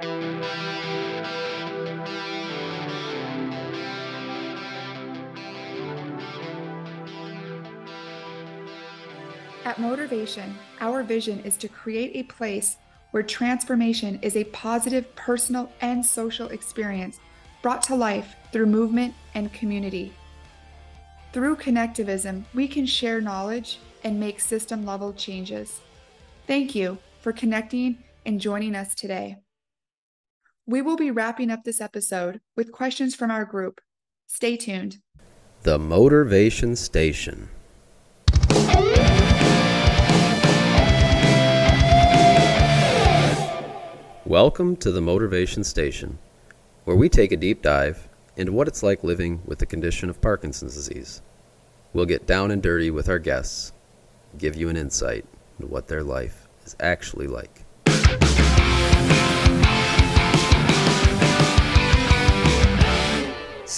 At Motivation, our vision is to create a place where transformation is a positive personal and social experience brought to life through movement and community. Through connectivism, we can share knowledge and make system level changes. Thank you for connecting and joining us today. We will be wrapping up this episode with questions from our group. Stay tuned. The Motivation Station. Welcome to the Motivation Station, where we take a deep dive into what it's like living with the condition of Parkinson's disease. We'll get down and dirty with our guests, give you an insight into what their life is actually like.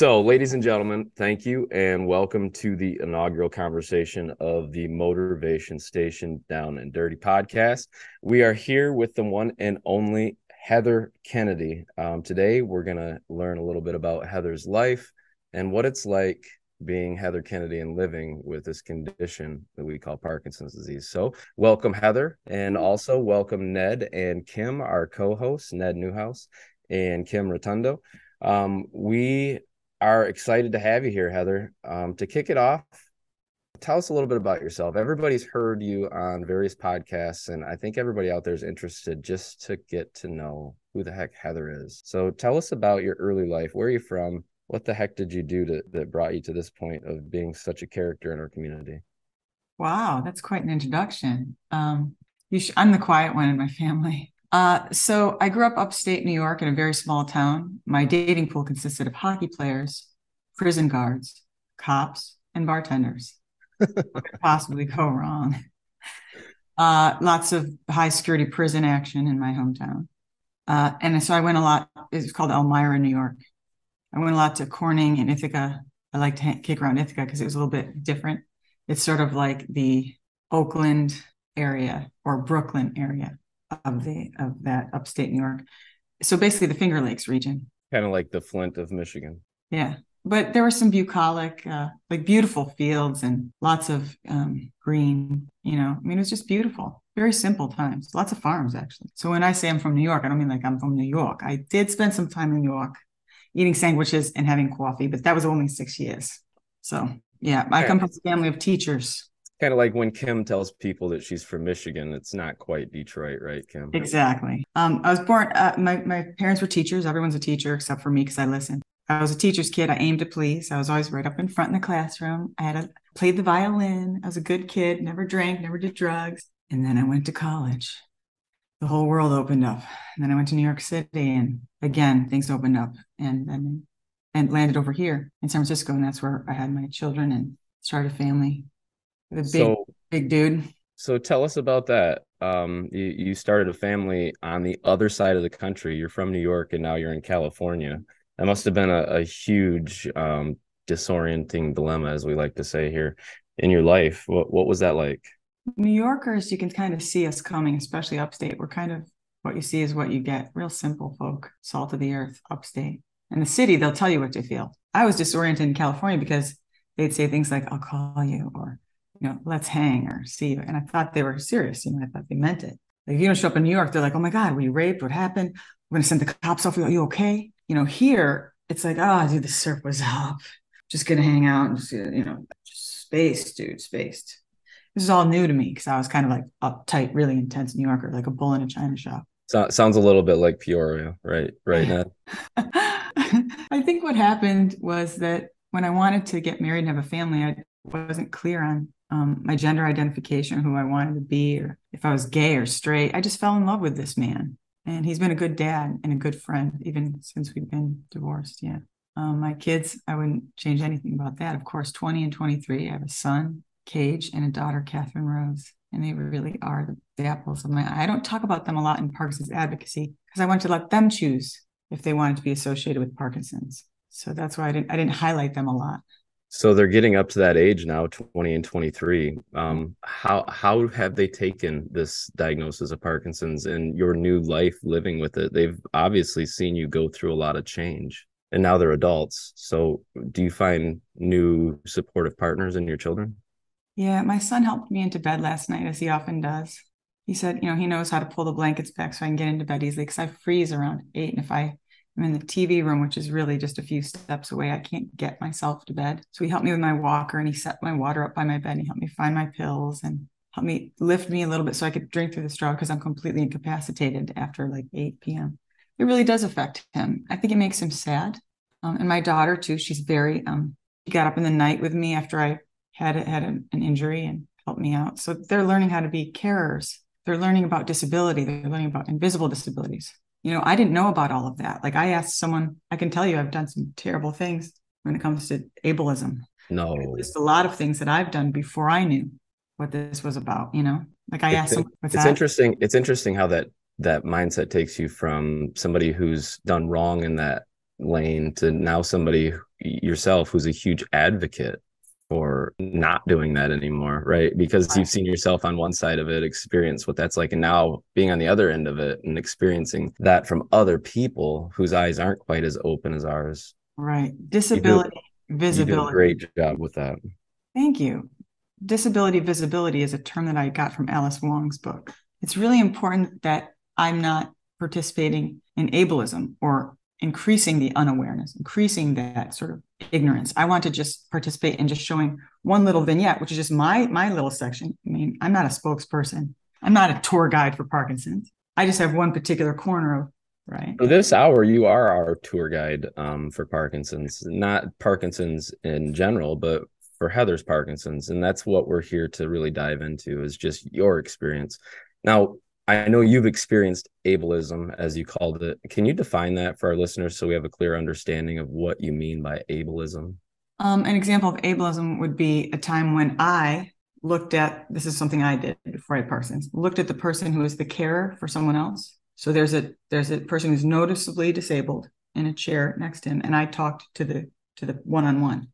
So, ladies and gentlemen, thank you and welcome to the inaugural conversation of the Motivation Station Down and Dirty podcast. We are here with the one and only Heather Kennedy. Um, today, we're going to learn a little bit about Heather's life and what it's like being Heather Kennedy and living with this condition that we call Parkinson's disease. So, welcome, Heather, and also welcome Ned and Kim, our co hosts, Ned Newhouse and Kim Rotundo. Um, we are excited to have you here, Heather. Um, to kick it off, tell us a little bit about yourself. Everybody's heard you on various podcasts, and I think everybody out there is interested just to get to know who the heck Heather is. So tell us about your early life. Where are you from? What the heck did you do to, that brought you to this point of being such a character in our community? Wow, that's quite an introduction. Um, sh- I'm the quiet one in my family. Uh, so I grew up upstate New York in a very small town. My dating pool consisted of hockey players, prison guards, cops, and bartenders. what could possibly go wrong? Uh, lots of high security prison action in my hometown. Uh, and so I went a lot, it's called Elmira, New York. I went a lot to Corning and Ithaca. I like to kick around Ithaca because it was a little bit different. It's sort of like the Oakland area or Brooklyn area of the of that upstate New York. So basically the Finger Lakes region. Kind of like the Flint of Michigan. Yeah. But there were some bucolic, uh, like beautiful fields and lots of um, green, you know, I mean, it was just beautiful. Very simple times. Lots of farms, actually. So when I say I'm from New York, I don't mean like I'm from New York. I did spend some time in New York eating sandwiches and having coffee, but that was only six years. So yeah, I come from a family of teachers kind of like when Kim tells people that she's from Michigan, it's not quite Detroit, right, Kim? Exactly. Um, I was born. Uh, my my parents were teachers. Everyone's a teacher except for me because I listened. I was a teacher's kid. I aimed to please. I was always right up in front in the classroom. I had a, played the violin. I was a good kid. Never drank. Never did drugs. And then I went to college. The whole world opened up. And then I went to New York City, and again things opened up. And then and landed over here in San Francisco, and that's where I had my children and started a family the big so, big dude. So tell us about that. Um, you, you started a family on the other side of the country. You're from New York and now you're in California. That must have been a, a huge um, disorienting dilemma, as we like to say here, in your life. What what was that like? New Yorkers, you can kind of see us coming, especially upstate. We're kind of what you see is what you get. Real simple folk, salt of the earth, upstate. In the city, they'll tell you what they feel. I was disoriented in California because they'd say things like, I'll call you, or you know, let's hang or see you. And I thought they were serious. You know, I thought they meant it. Like if you don't show up in New York, they're like, oh my God, were you raped? What happened? We're going to send the cops off. Are you okay? You know, here it's like, oh, dude, the surf was up. Just going to hang out and just, you know, just spaced, dude, spaced. This is all new to me because I was kind of like uptight, really intense New Yorker, like a bull in a china shop. So, sounds a little bit like Peoria, right? Right, Ned? I think what happened was that when I wanted to get married and have a family, I wasn't clear on um, my gender identification, who I wanted to be, or if I was gay or straight. I just fell in love with this man. And he's been a good dad and a good friend, even since we've been divorced. Yeah. Um, my kids, I wouldn't change anything about that. Of course, 20 and 23. I have a son, Cage, and a daughter, Catherine Rose. And they really are the, the apples of my eye. I don't talk about them a lot in Parkinson's advocacy because I want to let them choose if they wanted to be associated with Parkinson's. So that's why I didn't I didn't highlight them a lot. So they're getting up to that age now, 20 and 23. Um, how how have they taken this diagnosis of Parkinson's and your new life living with it? They've obviously seen you go through a lot of change and now they're adults. So do you find new supportive partners in your children? Yeah, my son helped me into bed last night as he often does. He said, you know, he knows how to pull the blankets back so I can get into bed easily because I freeze around eight. And if I I'm in the TV room, which is really just a few steps away. I can't get myself to bed. So he helped me with my walker and he set my water up by my bed. And he helped me find my pills and helped me lift me a little bit so I could drink through the straw because I'm completely incapacitated after like 8 p.m. It really does affect him. I think it makes him sad. Um, and my daughter too, she's very, um, she got up in the night with me after I had, had an, an injury and helped me out. So they're learning how to be carers. They're learning about disability. They're learning about invisible disabilities you know, I didn't know about all of that. Like I asked someone, I can tell you I've done some terrible things when it comes to ableism. No. There's a lot of things that I've done before I knew what this was about, you know? Like I asked someone, It's that? interesting. It's interesting how that that mindset takes you from somebody who's done wrong in that lane to now somebody yourself who's a huge advocate or not doing that anymore, right? Because right. you've seen yourself on one side of it, experience what that's like, and now being on the other end of it and experiencing that from other people whose eyes aren't quite as open as ours. Right. Disability, you do, visibility. You great job with that. Thank you. Disability visibility is a term that I got from Alice Wong's book. It's really important that I'm not participating in ableism or increasing the unawareness, increasing that sort of ignorance. I want to just participate in just showing one little vignette, which is just my my little section. I mean, I'm not a spokesperson. I'm not a tour guide for Parkinson's. I just have one particular corner of right. For this hour, you are our tour guide um, for Parkinson's, not Parkinson's in general, but for Heather's Parkinson's, and that's what we're here to really dive into is just your experience. Now, I know you've experienced ableism, as you called it. Can you define that for our listeners so we have a clear understanding of what you mean by ableism? Um, an example of ableism would be a time when I looked at this is something I did before I had Parkinson's. Looked at the person who is the carer for someone else. So there's a there's a person who's noticeably disabled in a chair next to him, and I talked to the to the one on one,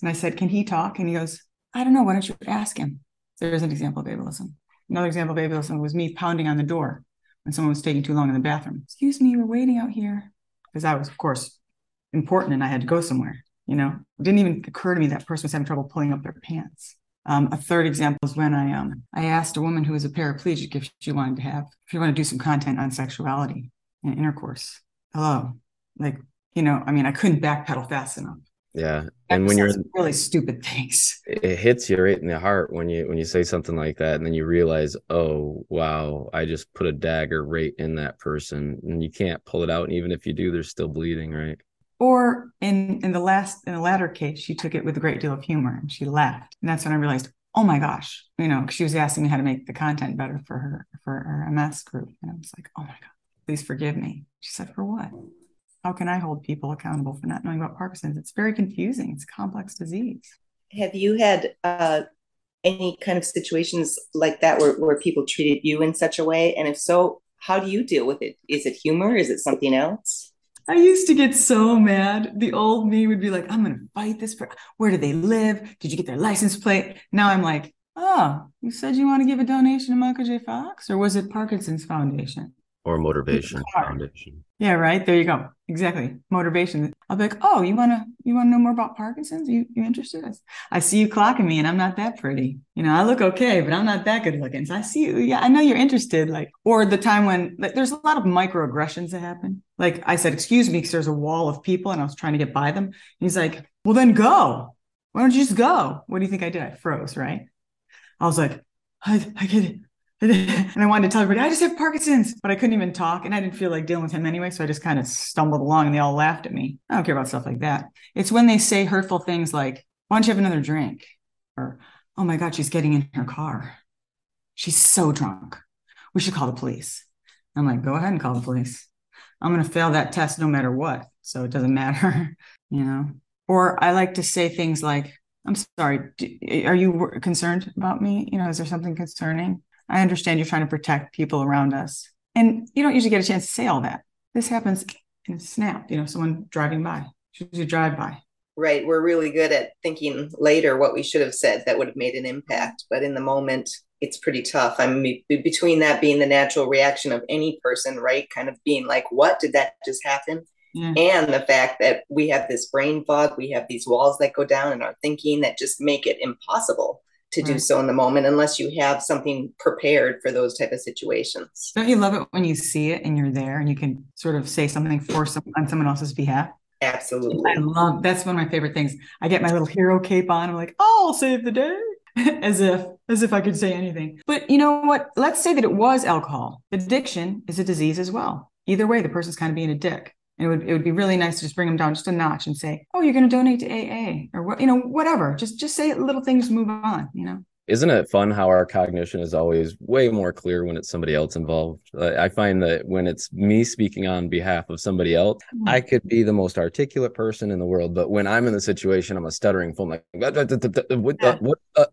and I said, "Can he talk?" And he goes, "I don't know. Why don't you ask him?" There's an example of ableism. Another example of ableism was me pounding on the door when someone was taking too long in the bathroom. Excuse me, we're waiting out here. Because that was, of course, important and I had to go somewhere. You know, it didn't even occur to me that person was having trouble pulling up their pants. Um, a third example is when I um, I asked a woman who was a paraplegic if she wanted to have if she wanted to do some content on sexuality and intercourse. Hello, like you know, I mean, I couldn't backpedal fast enough. Yeah, and when you're really stupid things, it hits you right in the heart when you when you say something like that, and then you realize, oh wow, I just put a dagger right in that person, and you can't pull it out. And even if you do, they're still bleeding, right? Or in in the last in the latter case, she took it with a great deal of humor and she laughed, and that's when I realized, oh my gosh, you know, she was asking me how to make the content better for her for her MS group, and I was like, oh my god, please forgive me. She said, for what? How can I hold people accountable for not knowing about Parkinson's? It's very confusing. It's a complex disease. Have you had uh, any kind of situations like that where, where people treated you in such a way? And if so, how do you deal with it? Is it humor? Is it something else? I used to get so mad. The old me would be like, I'm going to fight this. For- Where do they live? Did you get their license plate? Now I'm like, oh, you said you want to give a donation to Michael J. Fox, or was it Parkinson's Foundation? or motivation foundation yeah right? There you go. Exactly. Motivation. I'll be like oh you want to you want to know more about parkinson's? You you interested? I see you clocking me and i'm not that pretty. You know i look okay but i'm not that good looking. So i see you yeah i know you're interested like or the time when like, there's a lot of microaggressions that happen. Like i said excuse me because there's a wall of people and i was trying to get by them. And he's like well then go. Why don't you just go? What do you think i did? I froze right? I was like i, I get it and I wanted to tell everybody, I just have Parkinson's, but I couldn't even talk. And I didn't feel like dealing with him anyway. So I just kind of stumbled along and they all laughed at me. I don't care about stuff like that. It's when they say hurtful things like, why don't you have another drink? Or, oh my God, she's getting in her car. She's so drunk. We should call the police. I'm like, go ahead and call the police. I'm going to fail that test no matter what. So it doesn't matter, you know? Or I like to say things like, I'm sorry, are you concerned about me? You know, is there something concerning? I understand you're trying to protect people around us. And you don't usually get a chance to say all that. This happens in a snap, you know, someone driving by, a drive by. right. We're really good at thinking later what we should have said that would have made an impact. But in the moment, it's pretty tough. I mean, between that being the natural reaction of any person, right? Kind of being like, what did that just happen? Yeah. And the fact that we have this brain fog, we have these walls that go down in our thinking that just make it impossible to do so in the moment unless you have something prepared for those type of situations. Don't you love it when you see it and you're there and you can sort of say something for some on someone else's behalf? Absolutely. I love that's one of my favorite things. I get my little hero cape on. I'm like, oh, I'll save the day. as if as if I could say anything. But you know what? Let's say that it was alcohol. Addiction is a disease as well. Either way, the person's kind of being a dick. And it would it would be really nice to just bring them down just a notch and say, "Oh, you're going to donate to AA or what, you know, whatever." Just just say little things, move on. You know isn't it fun how our cognition is always way more clear when it's somebody else involved? I find that when it's me speaking on behalf of somebody else hmm. i could be the most articulate person in the world but when i'm in the situation i'm a stuttering phone like what, what, uh,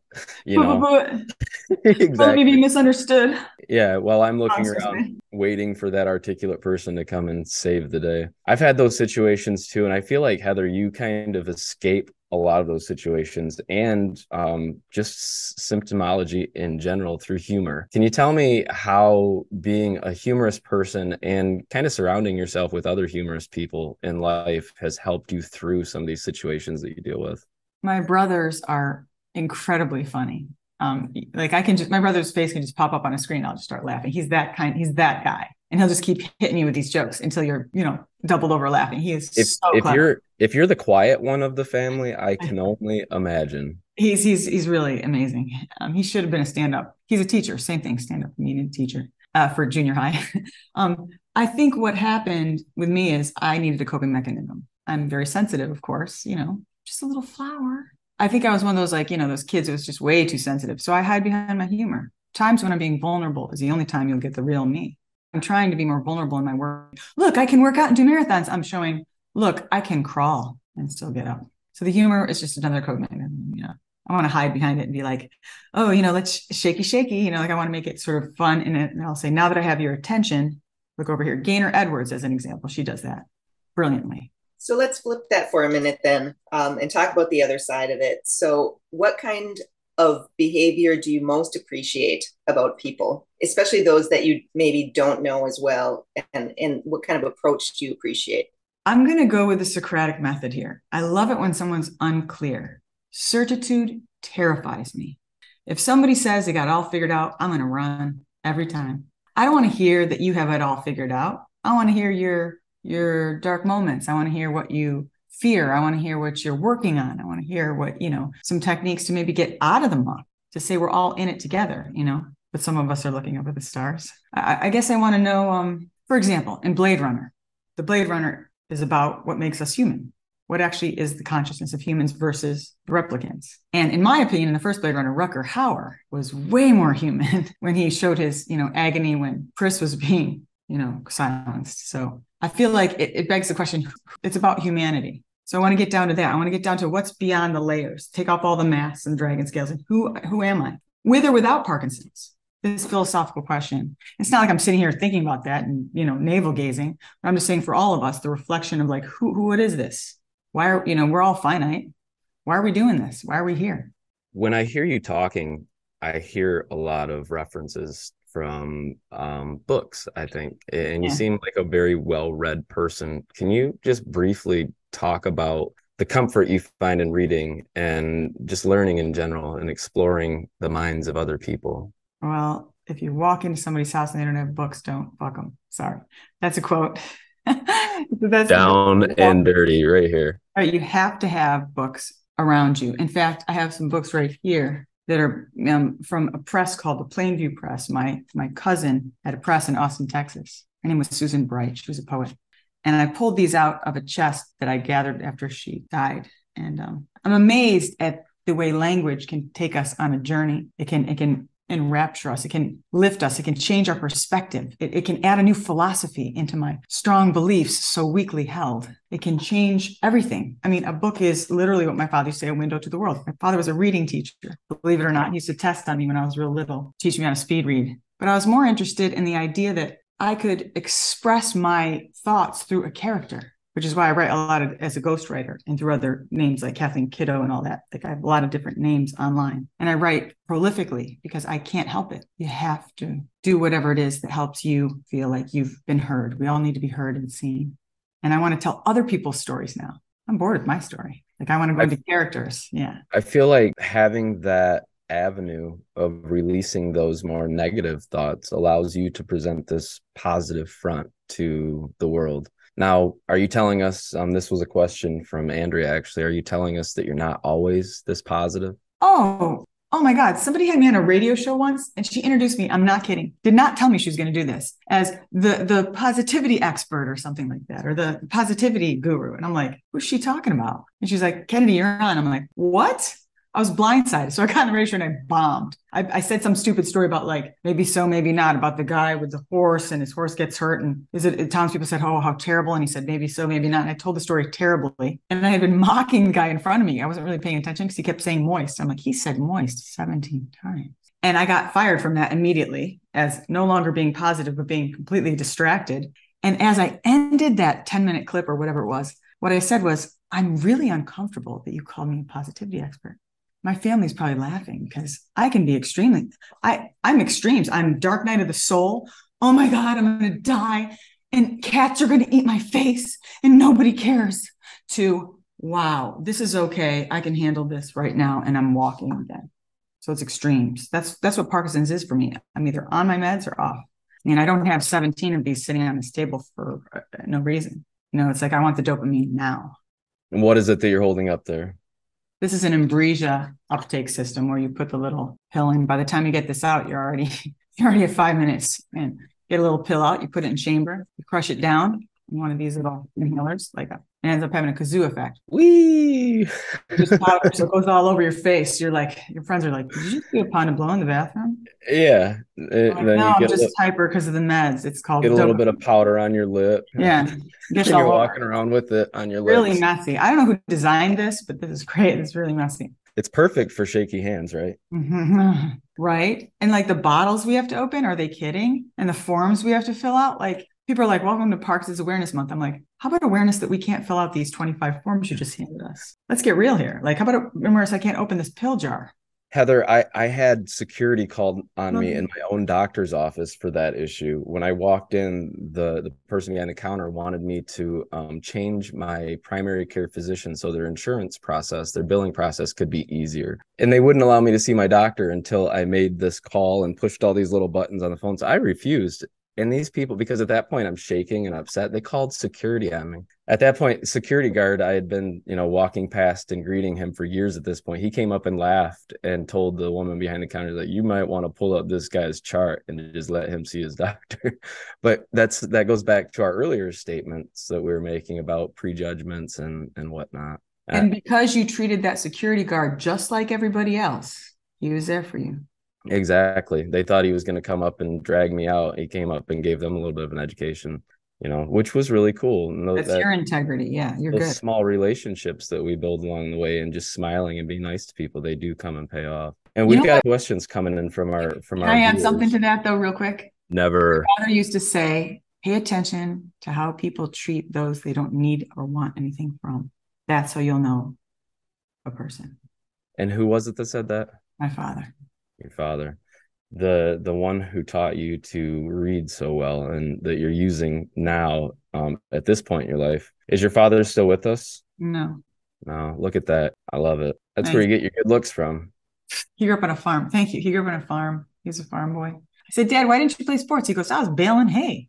you know? Exactly be misunderstood. Yeah while i'm looking around waiting for that articulate person to come and save the day. I've had those situations too and i feel like heather you kind of escape a lot of those situations and um, just symptomology in general through humor. Can you tell me how being a humorous person and kind of surrounding yourself with other humorous people in life has helped you through some of these situations that you deal with? My brothers are incredibly funny. Um, like I can just my brother's face can just pop up on a screen. I'll just start laughing. He's that kind. He's that guy and he'll just keep hitting you with these jokes until you're you know doubled over laughing. He is if, so if you're if you're the quiet one of the family i can only imagine. He's he's he's really amazing. Um, he should have been a stand-up. He's a teacher. Same thing stand-up comedian teacher uh, for junior high. Um, i think what happened with me is i needed a coping mechanism. I'm very sensitive of course you know just a little flower. I think i was one of those like you know those kids who was just way too sensitive. So i hide behind my humor. Times when i'm being vulnerable is the only time you'll get the real me I'm trying to be more vulnerable in my work. Look, I can work out and do marathons. I'm showing, look, I can crawl and still get up. So the humor is just another code mechanism. You know, I want to hide behind it and be like, oh, you know, let's shaky, shaky. You know, like I want to make it sort of fun it. And I'll say, now that I have your attention, look over here. Gaynor Edwards, as an example, she does that brilliantly. So let's flip that for a minute then um, and talk about the other side of it. So, what kind of behavior do you most appreciate about people, especially those that you maybe don't know as well? And, and what kind of approach do you appreciate? I'm going to go with the Socratic method here. I love it when someone's unclear. Certitude terrifies me. If somebody says they got it all figured out, I'm going to run every time. I don't want to hear that you have it all figured out. I want to hear your your dark moments. I want to hear what you fear. I want to hear what you're working on. I want to hear what, you know, some techniques to maybe get out of the muck, to say we're all in it together, you know, but some of us are looking up at the stars. I, I guess I want to know, um, for example, in Blade Runner, the Blade Runner is about what makes us human. What actually is the consciousness of humans versus the replicants? And in my opinion, in the first Blade Runner, Rutger Hauer was way more human when he showed his, you know, agony when Pris was being, you know, silenced. So I feel like it, it begs the question it's about humanity. So I want to get down to that. I want to get down to what's beyond the layers. Take off all the masks and dragon scales and who who am I? With or without Parkinson's? This philosophical question. It's not like I'm sitting here thinking about that and you know navel gazing. But I'm just saying for all of us, the reflection of like who who what is this? Why are you know we're all finite? Why are we doing this? Why are we here? When I hear you talking, I hear a lot of references from um, books, I think, and you yeah. seem like a very well read person. Can you just briefly talk about the comfort you find in reading and just learning in general and exploring the minds of other people? Well, if you walk into somebody's house and they don't have books, don't fuck them. Sorry. That's a quote. That's down and dirty right here. All right, you have to have books around you. In fact, I have some books right here that are um, from a press called the Plainview Press. My my cousin had a press in Austin, Texas. Her name was Susan Bright. She was a poet, and I pulled these out of a chest that I gathered after she died. And um, I'm amazed at the way language can take us on a journey. It can it can enrapture us. It can lift us. It can change our perspective. It, it, can add a new philosophy into my strong beliefs so weakly held. It can change everything. I mean, a book is literally what my father used to say, a window to the world. My father was a reading teacher. Believe it or not, he used to test on me when I was real little, teach me how to speed read. But I was more interested in the idea that I could express my thoughts through a character which is why I write a lot of as a ghostwriter and through other names like Kathleen Kiddo and all that. Like I have a lot of different names online and I write prolifically because I can't help it. You have to do whatever it is that helps you feel like you've been heard. We all need to be heard and seen. And I want to tell other people's stories now. I'm bored with my story. Like I want to go into characters. Yeah. I feel like having that avenue of releasing those more negative thoughts allows you to present this positive front to the world. Now, are you telling us um this was a question from Andrea actually. Are you telling us that you're not always this positive? Oh, oh my God. Somebody had me on a radio show once and she introduced me. I'm not kidding. Did not tell me she was going to do this as the the positivity expert or something like that, or the positivity guru. And I'm like, who's she talking about? And she's like, Kennedy, you're on. I'm like, what? I was blindsided. So I got in the radio and I bombed. I, I, said some stupid story about like maybe so, maybe not about the guy with the horse and his horse gets hurt. And is it townspeople said, Oh, how terrible. And he said, maybe so, maybe not. And I told the story terribly. And I had been mocking the guy in front of me. I wasn't really paying attention because he kept saying moist. I'm like, he said moist 17 times. And I got fired from that immediately as no longer being positive, but being completely distracted. And as I ended that 10 minute clip or whatever it was, what I said was, I'm really uncomfortable that you called me a positivity expert my family's probably laughing because I can be extremely I I'm extremes. I'm dark night of the soul. Oh my god, I'm going to die and cats are going to eat my face and nobody cares. To wow, this is okay. I can handle this right now and I'm walking again. So it's extremes. That's that's what Parkinson's is for me. I'm either on my meds or off. And I don't have 17 of these sitting on this table for uh, no reason. You know, it's like I want the dopamine now. And what is it that you're holding up there? This is an Inbrija uptake system where you put the little pill in. By the time you get this out, you're already you're already at five minutes. And get a little pill out, you put it in chamber, you crush it down one of these little inhalers, like that. It ends up having a kazoo effect. Wee just powder, so it goes all over your face. You're like, your friends are like, Did you just see a pound of blow in the bathroom? Yeah. It, like, no, I'm just hyper because of the meds. It's called get a little bit of powder on your lip. Yeah. you're walking around with it on your lips. Really messy. I don't know who designed this, but this is great. It's really messy. It's perfect for shaky hands, right? Mm-hmm. Right. And like the bottles we have to open, are they kidding? And the forms we have to fill out, like people are like, welcome to Parkinson's Awareness Month. I'm like, how about awareness that we can't fill out these 25 forms you just handed us? Let's get real here. Like, how about awareness I can't open this pill jar? Heather, I, I had security called on me in my own doctor's office for that issue. When I walked in, the, the person behind the counter wanted me to um, change my primary care physician so their insurance process, their billing process could be easier. And they wouldn't allow me to see my doctor until I made this call and pushed all these little buttons on the phone. So I refused. And these people, because at that point I'm shaking and upset, they called security on me. At that point, security guard, I had been, you know, walking past and greeting him for years at this point. He came up and laughed and told the woman behind the counter that you might want to pull up this guy's chart and just let him see his doctor. but that's that goes back to our earlier statements that we were making about prejudgments and and whatnot. And because you treated that security guard just like everybody else, he was there for you. Exactly. They thought he was going to come up and drag me out. He came up and gave them a little bit of an education, you know, which was really cool. That's that, your integrity. Yeah, you're those good. Small relationships that we build along the way and just smiling and being nice to people, they do come and pay off. And we've got what? questions coming in from our from Can our. I add something to that though, real quick? Never. My father used to say, "Pay attention to how people treat those they don't need or want anything from. That's how you'll know a person." And who was it that said that? My father your father the the one who taught you to read so well and that you're using now um at this point in your life is your father still with us? No. No look at that. I love it. That's nice. where you get your good looks from. He grew up on a farm. Thank you. He grew up on a farm. He's a farm boy. I said dad why didn't you play sports? He goes i was baling hay.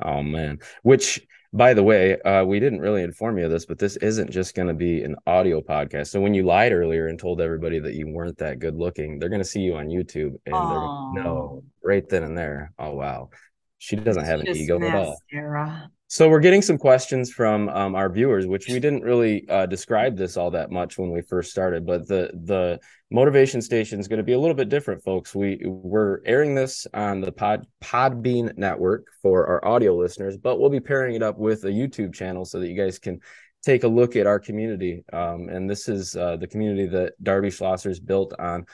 Oh man. Which by the way, uh, we didn't really inform you of this, but this isn't just going to be an audio podcast. So when you lied earlier and told everybody that you weren't that good looking, they're going to see you on YouTube and they're know right then and there. Oh wow, she doesn't have an ego at all. Sarah. So we're getting some questions from um, our viewers, which we didn't really uh, describe this all that much when we first started. But the the motivation station is going to be a little bit different, folks. We we're airing this on the Pod Podbean network for our audio listeners, but we'll be pairing it up with a YouTube channel so that you guys can take a look at our community. Um, and this is uh, the community that Darby Schlosser's built on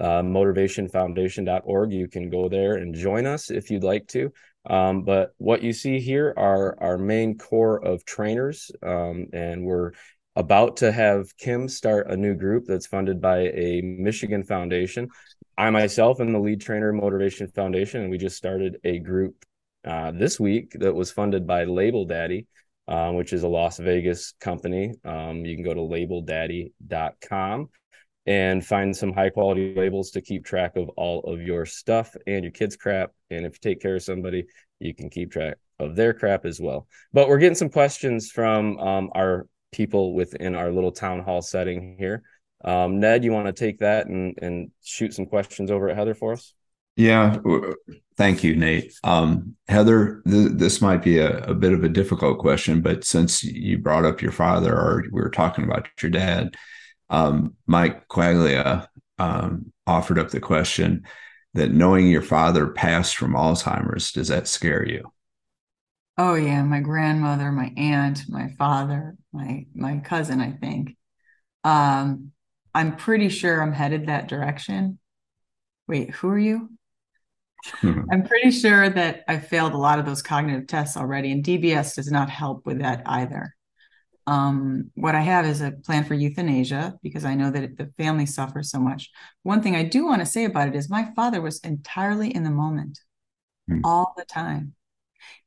uh, motivationfoundation.org. You can go there and join us if you'd like to. Um, but what you see here are our main core of trainers, um, and we're about to have Kim start a new group that's funded by a Michigan foundation. I myself am the lead trainer Motivation Foundation, and we just started a group uh, this week that was funded by Label Daddy, uh, which is a Las Vegas company. Um, you can go to labeldaddy.com and find some high quality labels to keep track of all of your stuff and your kids' crap. And if you take care of somebody, you can keep track of their crap as well. But we're getting some questions from um, our people within our little town hall setting here. Um, Ned, you want to take that and, and shoot some questions over at Heather for us? Yeah, thank you, Nate. Um, Heather, th- this might be a, a, bit of a difficult question, but since you brought up your father, or we were talking about your dad, um, Mike Quaglia um, offered up the question that knowing your father passed from Alzheimer's, does that scare you? Oh yeah, my grandmother, my aunt, my father, my my cousin, I think. Um, I'm pretty sure I'm headed that direction. Wait, who are you? I'm pretty sure that I failed a lot of those cognitive tests already, and DBS does not help with that either. Um, what I have is a plan for euthanasia because I know that the family suffers so much. One thing I do want to say about it is my father was entirely in the moment mm. all the time.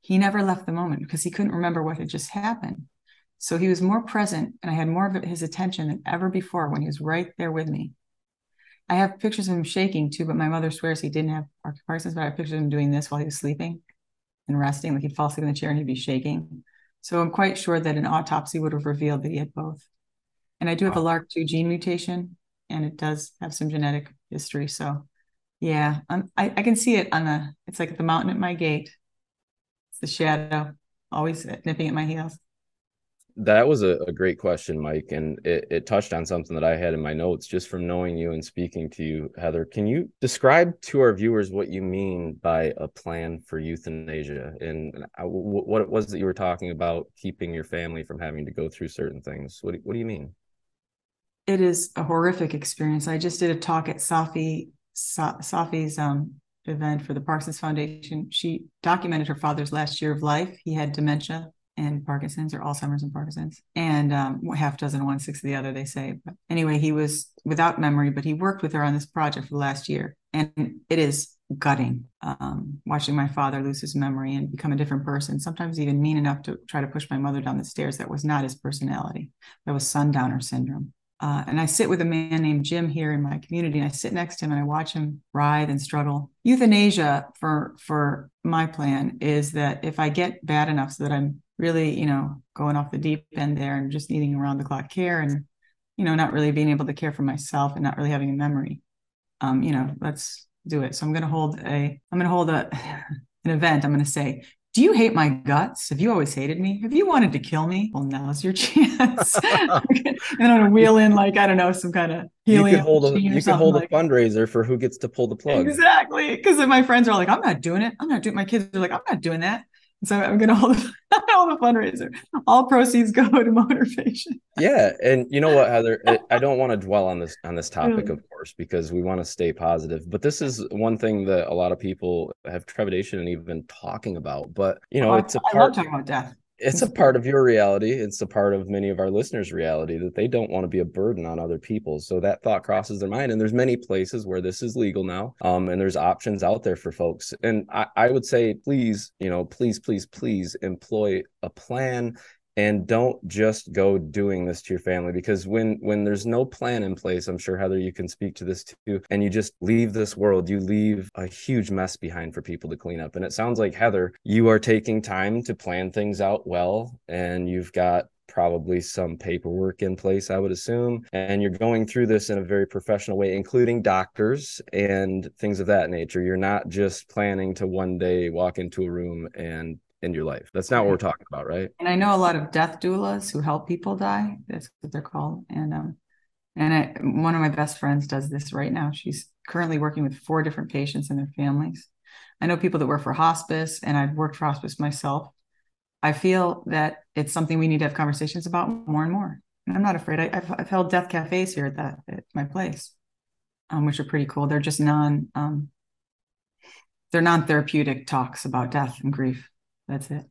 He never left the moment because he couldn't remember what had just happened. So he was more present and I had more of his attention than ever before when he was right there with me. I have pictures of him shaking too, but my mother swears he didn't have Parkinson's, but I have pictures of him doing this while he was sleeping and resting. Like he'd fall asleep in the chair and he'd be shaking. So I'm quite sure that an autopsy would have revealed that he had both. And I do have wow. a LRRK2 gene mutation, and it does have some genetic history. So yeah, I'm, I, I can see it on the, it's like the mountain at my gate. It's the shadow always nipping at my heels. That was a, a, great question, Mike, and it, it touched on something that I had in my notes just from knowing you and speaking to you, Heather. Can you describe to our viewers what you mean by a plan for euthanasia and what it was that you were talking about keeping your family from having to go through certain things? What do, what do you mean? It is a horrific experience. I just did a talk at Safi Safi's um, event for the Parsons Foundation. She documented her father's last year of life. He had dementia and Parkinson's or Alzheimer's and Parkinson's, and um, half dozen, one sixth of the other, they say. But anyway, he was without memory, but he worked with her on this project for the last year, and it is gutting um, watching my father lose his memory and become a different person. Sometimes even mean enough to try to push my mother down the stairs. That was not his personality. That was sundowner syndrome. Uh, and I sit with a man named Jim here in my community, and I sit next to him and I watch him writhe and struggle. Euthanasia for for my plan is that if I get bad enough so that I'm really, you know, going off the deep end there and just needing around the clock care and, you know, not really being able to care for myself and not really having a memory. Um, you know, let's do it. So I'm going to hold a, I'm going to hold a, an event. I'm going to say, do you hate my guts? Have you always hated me? Have you wanted to kill me? Well, now's your chance. and I'm gonna wheel in like I don't know some kind of helium. You can hold a you can hold like. a fundraiser for who gets to pull the plug. Exactly, because my friends are like, I'm not doing it. I'm not doing. It. My kids are like, I'm not doing that. So I'm going to hold a fundraiser. All proceeds go to motivation. Yeah, and you know what, Heather? I don't want to dwell on this on this topic, yeah. of course, because we want to stay positive. But this is one thing that a lot of people have trepidation and even talking about. But you know, oh, it's a part. I love talking about death it's a part of your reality it's a part of many of our listeners reality that they don't want to be a burden on other people so that thought crosses their mind and there's many places where this is legal now um, and there's options out there for folks and I, I would say please you know please please please employ a plan and don't just go doing this to your family because when when there's no plan in place i'm sure heather you can speak to this too and you just leave this world you leave a huge mess behind for people to clean up and it sounds like heather you are taking time to plan things out well and you've got probably some paperwork in place, I would assume. And you're going through this in a very professional way, including doctors and things of that nature. You're not just planning to one day walk into a room and in your life. That's not what we're talking about, right? And I know a lot of death doulas who help people die. That's what they're called. And um, and I, one of my best friends does this right now. She's currently working with four different patients and their families. I know people that work for hospice, and I've worked for hospice myself. I feel that it's something we need to have conversations about more and more. And I'm not afraid. I, have I've held death cafes here at that at my place. um, which are pretty cool. They're just non um, they're non-therapeutic talks about death and grief. That's it.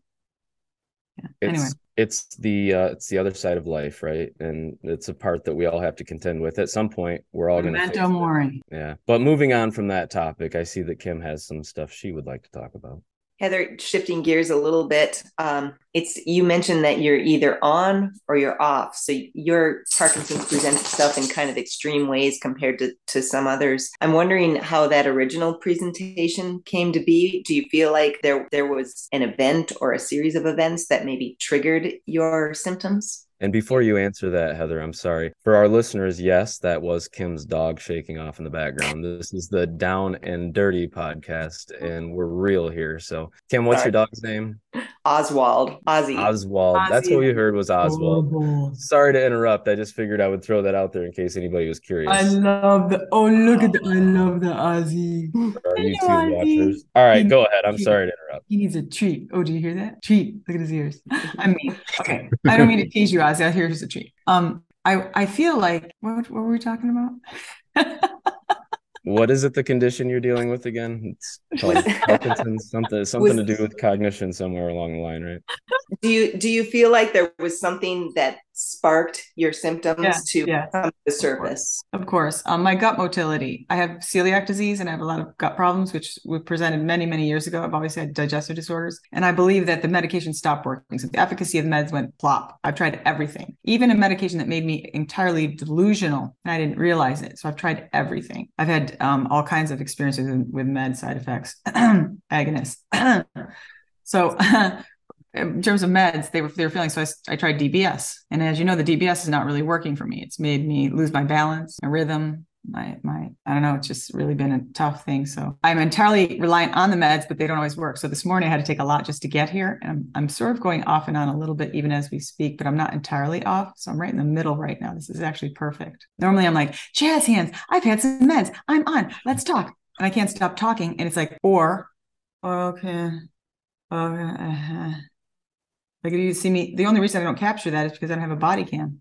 Yeah. It's, anyway, it's the uh, it's the other side of life, right? And it's a part that we all have to contend with. At some point, we're all going to. Memento mori. Yeah, but moving on from that topic, I see that Kim has some stuff she would like to talk about. Heather, shifting gears a little bit, um, it's you mentioned that you're either on or you're off. So your Parkinson's presents itself in kind of extreme ways compared to, to some others. I'm wondering how that original presentation came to be. Do you feel like there there was an event or a series of events that maybe triggered your symptoms? And before you answer that, Heather, I'm sorry. For our listeners, yes, that was Kim's dog shaking off in the background. This is the Down and Dirty podcast, and we're real here. So, Kim, what's your dog's name? Oswald. Ozzy. Oswald. Ozzy. That's what we heard was Oswald. Oh, Sorry to interrupt. I just figured I would throw that out there in case anybody was curious. I love the oh look at the I love the Ozzy. for our YouTube Ozzy. watchers. All right, He- go ahead. I'm sorry to interrupt. He needs a treat. Oh, do you hear that? Treat. Look at his ears. I mean, okay. I don't mean to tease you, Ozzy. Here's a treat. Um, I I feel like what what were we talking about? What is it? The condition you're dealing with again? It's called Parkinson's. Something something to do with cognition somewhere along the line, right? Do you do you feel like there was something that sparked your symptoms Yeah, to yeah. come to the surface? Of course. Um, my gut motility. I have celiac disease and I have a lot of gut problems, which we presented many, many years ago. I've always had digestive disorders. And I believe that the medication stopped working. So the efficacy of meds went plop. I've tried everything, even a medication that made me entirely delusional. And I didn't realize it. So I've tried everything. I've had um, all kinds of experiences with, with med side effects, agonists. so in terms of meds, they were they were feeling. So I, I tried DBS, and as you know, the DBS is not really working for me. It's made me lose my balance, my rhythm, my my. I don't know. It's just really been a tough thing. So I'm entirely reliant on the meds, but they don't always work. So this morning I had to take a lot just to get here, and I'm I'm sort of going off and on a little bit even as we speak, but I'm not entirely off. So I'm right in the middle right now. This is actually perfect. Normally I'm like jazz hands. I've had some meds. I'm on. Let's talk, and I can't stop talking, and it's like or okay. Okay. Uh-huh. Like if you see me, the only reason I don't capture that is because I don't have a body cam.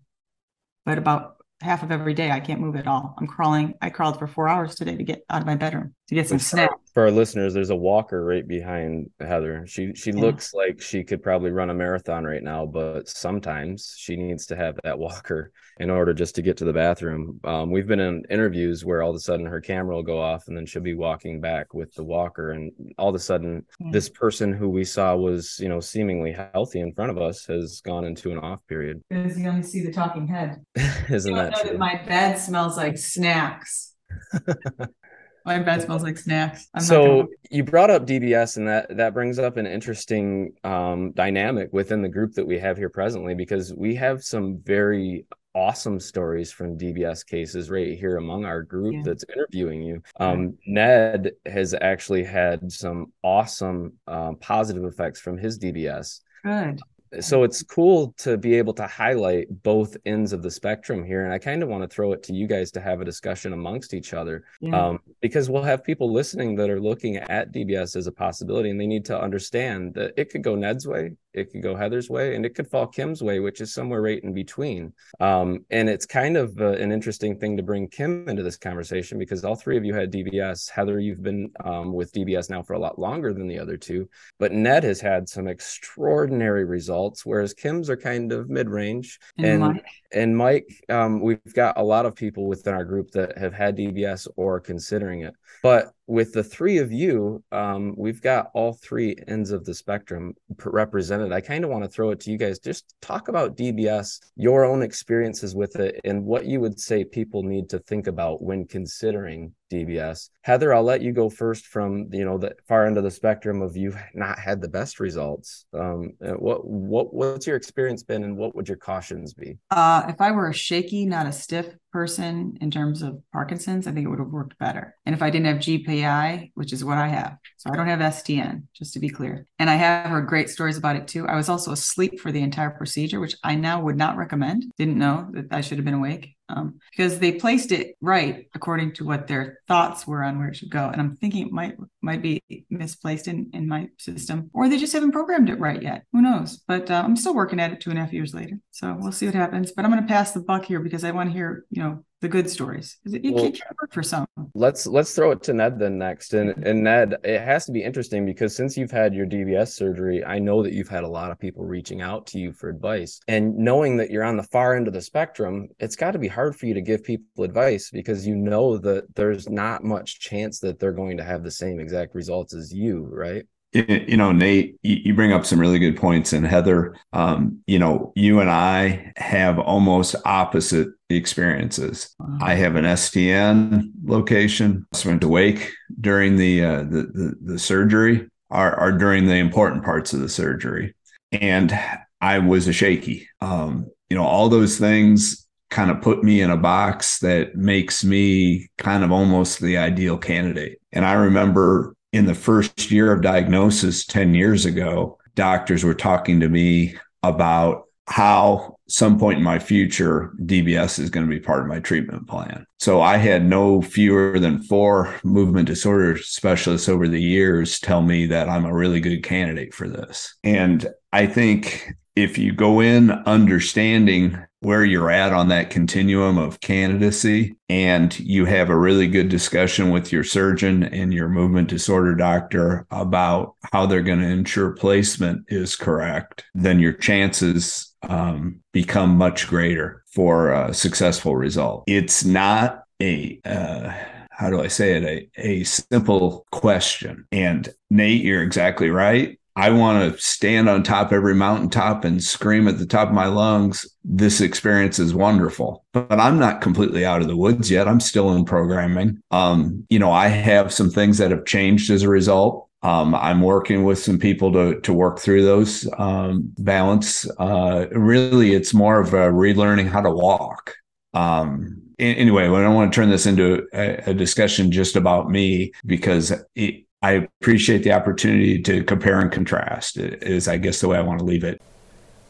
But about half of every day, I can't move at all. I'm crawling. I crawled for four hours today to get out of my bedroom to get some snacks. For our listeners, there's a walker right behind Heather. She she Yeah. looks like she could probably run a marathon right now, but sometimes she needs to have that walker in order just to get to the bathroom. Um, we've been in interviews where all of a sudden her camera will go off and then she'll be walking back with the walker, and all of a sudden Yeah. this person who we saw was you know seemingly healthy in front of us has gone into an off period. Because you only see the talking head. Isn't that true? that my bed smells like snacks. my bed smells like snacks. I'm not so you brought up DBS, and that that brings up an interesting um, dynamic within the group that we have here presently, because we have some very awesome stories from DBS cases right here among our group Yeah. that's interviewing you. Um, Ned has actually had some awesome um, positive effects from his DBS. good. So it's cool to be able to highlight both ends of the spectrum here, and I kind of want to throw it to you guys to have a discussion amongst each other Yeah. um, because we'll have people listening that are looking at DBS as a possibility, and they need to understand that it could go Ned's way, it could go Heather's way, and it could fall Kim's way, which is somewhere right in between. Um, and it's kind of uh, an interesting thing to bring Kim into this conversation because all three of you had DBS. Heather, you've been um, with DBS now for a lot longer than the other two, but Ned has had some extraordinary results, whereas Kim's are kind of mid-range. And and Mike? and Mike, um, we've got a lot of people within our group that have had DBS or considering it. But with the three of you, um, we've got all three ends of the spectrum represented. I kind of want to throw it to you guys. Just talk about DBS, your own experiences with it, and what you would say people need to think about when considering DBS. Heather, I'll let you go first from you know the far end of the spectrum of you've not had the best results. Um, uh, what what what's your experience been, and what would your cautions be? Uh, if I were a shaky, not a stiff person in terms of Parkinson's, I think it would have worked better. And if I didn't have GPI, which is what I have, so I don't have STN, just to be clear. And I have heard great stories about it too. I was also asleep for the entire procedure, which I now would not recommend. Didn't know that I should have been awake um, because they placed it right according to what their thoughts were on where it should go. And I'm thinking it might might be misplaced in in my system, or they just haven't programmed it right yet. Who knows? But uh, I'm still working at it two and a half years later, so we'll see what happens. But I'm going to pass the buck here because I want to hear you know the good stories. You well, can't work for some. Let's let's throw it to Ned then next. And and Ned, it has to be interesting because since you've had your DBS surgery, I know that you've had a lot of people reaching out to you for advice. And knowing that you're on the far end of the spectrum, it's got to be hard for you to give people advice because you know that there's not much chance that they're going to have the same exact results as you, right? You know nate you bring up some really good points. And heather um, you know you and i have almost opposite experiences. I have an stn location. I went to wake during the, uh, the, the the surgery or, or during the important parts of the surgery. And i was a shaky. Um, you know all those things kind of put me in a box that makes me kind of almost the ideal candidate. And i remember in the first year of diagnosis 10 years ago, doctors were talking to me about how some point in my future DBS is going to be part of my treatment plan. So I had no fewer than four movement disorder specialists over the years tell me that I'm a really good candidate for this. And I think if you go in understanding where you're at on that continuum of candidacy and you have a really good discussion with your surgeon and your movement disorder doctor about how they're going to ensure placement is correct, then your chances um, become much greater for a successful result. It's not a uh, how do I say it? A, a simple question. And Nate, you're exactly right. I want to stand on top every mountaintop and scream at the top of my lungs. This experience is wonderful, but I'm not completely out of the woods yet. I'm still in programming. Um, you know, I have some things that have changed as a result. Um, I'm working with some people to to work through those um, balance. Uh, really, it's more of a relearning how to walk. Um, anyway, I don't want to turn this into a, a discussion just about me because it, I appreciate the opportunity to compare and contrast, is I guess the way I want to leave it.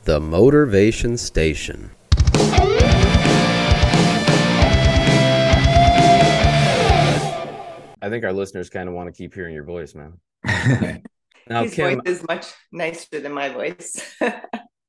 The Motivation Station. I think our listeners kind of want to keep hearing your voice, man. now, His Kim, voice is much nicer than my voice.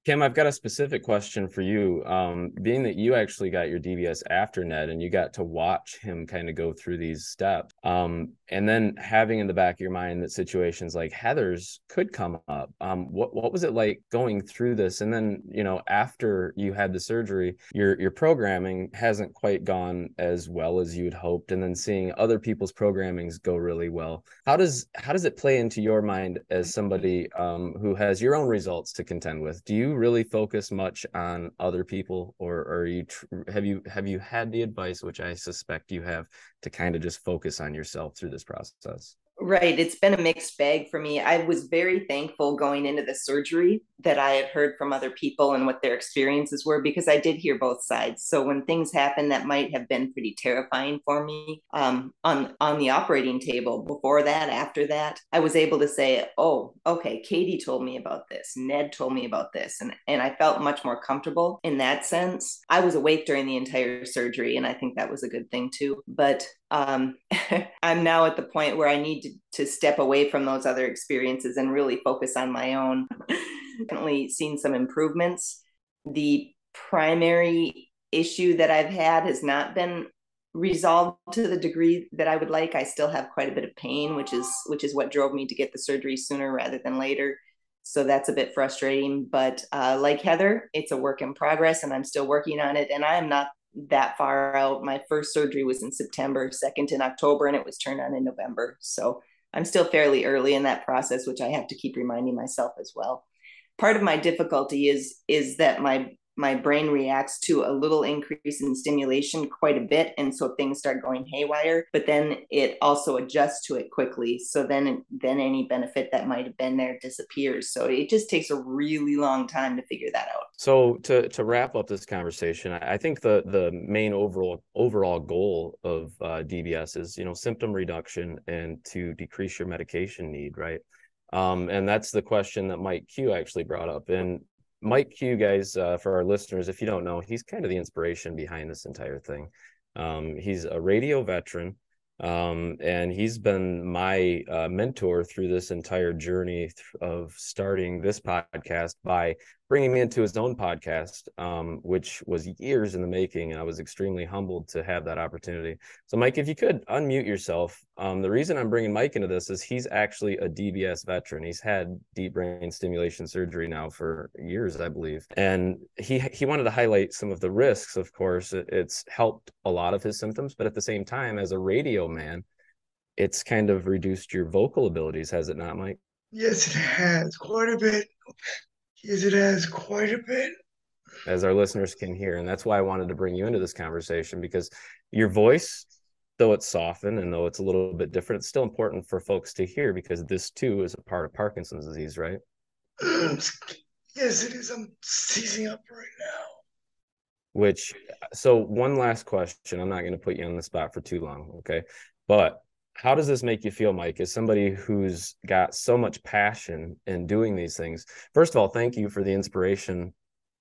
Kim, I've got a specific question for you. Um, being that you actually got your DBS after Ned and you got to watch him kind of go through these steps, um, and then having in the back of your mind that situations like Heather's could come up. Um, what what was it like going through this? And then you know after you had the surgery, your your programming hasn't quite gone as well as you'd hoped, and then seeing other people's programmings go really well. How does how does it play into your mind as somebody um, who has your own results to contend with? Do you really focus much on other people, or, or are you have you have you had the advice, which I suspect you have, to kind of just focus on yourself through this process? Right. It's been a mixed bag for me. I was very thankful going into the surgery that I had heard from other people and what their experiences were because I did hear both sides. So when things happened that might have been pretty terrifying for me um, on on the operating table before that, after that, I was able to say, "Oh, okay, Katie told me about this. Ned told me about this," and and I felt much more comfortable in that sense. I was awake during the entire surgery, and I think that was a good thing too. But um, I'm now at the point where I need to, to step away from those other experiences and really focus on my own. Definitely seen some improvements. The primary issue that I've had has not been resolved to the degree that I would like. I still have quite a bit of pain, which is which is what drove me to get the surgery sooner rather than later. So that's a bit frustrating. But uh, like Heather, it's a work in progress, and I'm still working on it. And I am not that far out. My first surgery was in September, second in October, and it was turned on in November. So I'm still fairly early in that process, which I have to keep reminding myself as well. Part of my difficulty is is that my my brain reacts to a little increase in stimulation quite a bit and so things start going haywire but then it also adjusts to it quickly. So then then any benefit that might have been there disappears. So it just takes a really long time to figure that out. So to to wrap up this conversation i think the the main overall overall goal of uh, dbs is you know symptom reduction and to decrease your medication need right um, and that's the question that Mike Q actually brought up. And Mike Q, guys, uh, for our listeners, if you don't know, he's kind of the inspiration behind this entire thing. Um, he's a radio veteran, um, and he's been my uh, mentor through this entire journey of starting this podcast by bringing me into his own podcast, um, which was years in the making. And I was extremely humbled to have that opportunity. So, Mike, if you could unmute yourself. Um, the reason I'm bringing Mike into this is he's actually a DBS veteran. He's had deep brain stimulation surgery now for years, I believe. And he he wanted to highlight some of the risks. Of course, it's helped a lot of his symptoms, but at the same time, as a radio man, it's kind of reduced your vocal abilities, has it not, Mike? Yes, it has quite a bit. Yes, it has quite a bit. As our listeners can hear. And that's why I wanted to bring you into this conversation because your voice, though it's softened and though it's a little bit different, it's still important for folks to hear because this too is a part of Parkinson's disease, right? yes, it is. I'm seizing up right now. Which, so one last question. I'm not going to put you on the spot for too long. Okay. But how does this make you feel mike as somebody who's got so much passion in doing these things? First of all thank you for the inspiration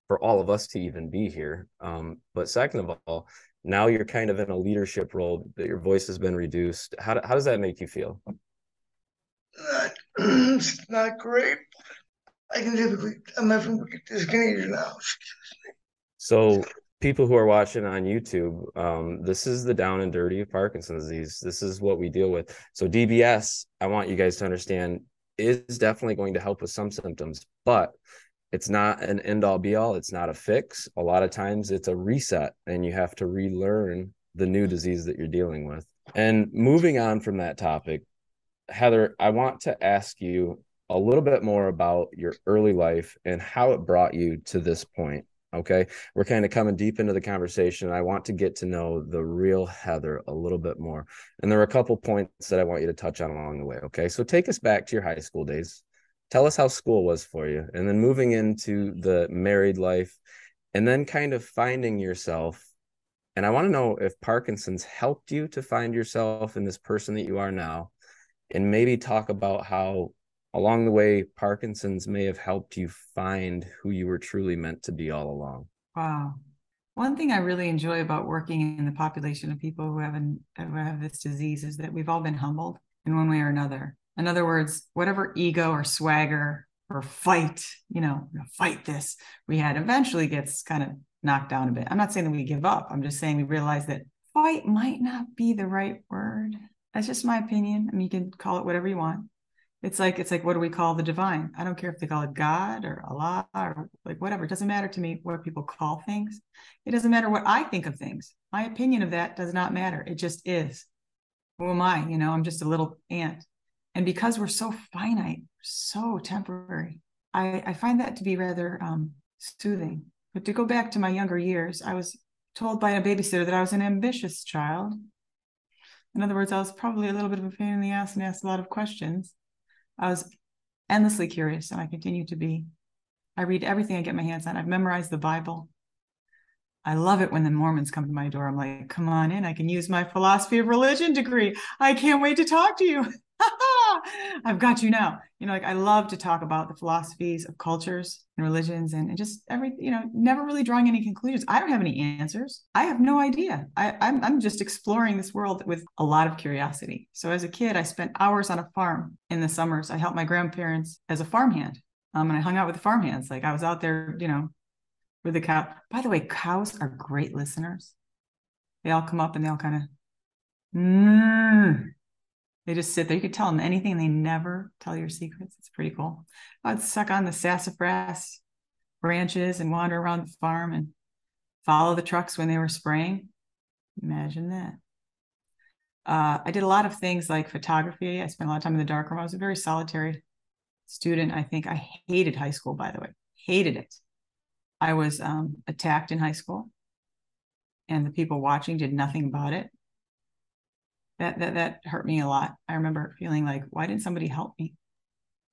for all of us to even be here. Um, but second of all now you're kind of in a leadership role that your voice has been reduced. How, how does that make you feel? Not, it's not great. I can typically i'm having dyskinesia now excuse me. so people who are watching on YouTube, um, this is the down and dirty of Parkinson's disease. This is what we deal with. So DBS, I want you guys to understand, is definitely going to help with some symptoms, but it's not an end all be all. It's not a fix. A lot of times it's a reset, and you have to relearn the new disease that you're dealing with. And moving on from that topic, Heather, I want to ask you a little bit more about your early life and how it brought you to this point. Okay. We're kind of coming deep into the conversation. I want to get to know the real Heather a little bit more. And there are a couple points that I want you to touch on along the way. Okay. So take us back to your high school days. Tell us how school was for you. And then moving into the married life and then kind of finding yourself. And I want to know if Parkinson's helped you to find yourself in this person that you are now. And maybe talk about how along the way, Parkinson's may have helped you find who you were truly meant to be all along. Wow. One thing I really enjoy about working in the population of people who have, an, who have this disease is that we've all been humbled in one way or another. In other words, whatever ego or swagger or fight, you know, fight this we had eventually gets kind of knocked down a bit. I'm not saying that we give up. I'm just saying we realize that fight might not be the right word. That's just my opinion. I mean, you can call it whatever you want it's like it's like what do we call the divine? I don't care if they call it god or allah or like whatever. It doesn't matter to me what people call things. It doesn't matter what i think of things. My opinion of that does not matter. It just is. Who am i? You know i'm just a little ant. And because we're so finite so temporary i i find that to be rather um soothing. But to go back to my younger years i was told by a babysitter that i was an ambitious child. In other words i was probably a little bit of a pain in the ass and asked a lot of questions I was endlessly curious, and I continue to be. I read everything I get my hands on. I've memorized the Bible. I love it when the Mormons come to my door. I'm like, come on in. I can use my philosophy of religion degree. I can't wait to talk to you. I've got you now. You know, like I love to talk about the philosophies of cultures and religions and, and just every, you know, never really drawing any conclusions. I don't have any answers. I have no idea. I, I'm, I'm just exploring this world with a lot of curiosity. So as a kid, I spent hours on a farm in the summers. I helped my grandparents as a farmhand. Um, and I hung out with the farmhands. Like I was out there, you know, with the cow. By the way, cows are great listeners. They all come up and they all kind of, mm, they just sit there. You could tell them anything. They never tell your secrets. It's pretty cool. I'd suck on the sassafras branches and wander around the farm and follow the trucks when they were spraying. Imagine that. Uh, I did a lot of things like photography. I spent a lot of time in the darkroom. I was a very solitary student. I think I hated high school, by the way, hated it. I was um, attacked in high school, and the people watching did nothing about it that that that hurt me a lot. I remember feeling like, why didn't somebody help me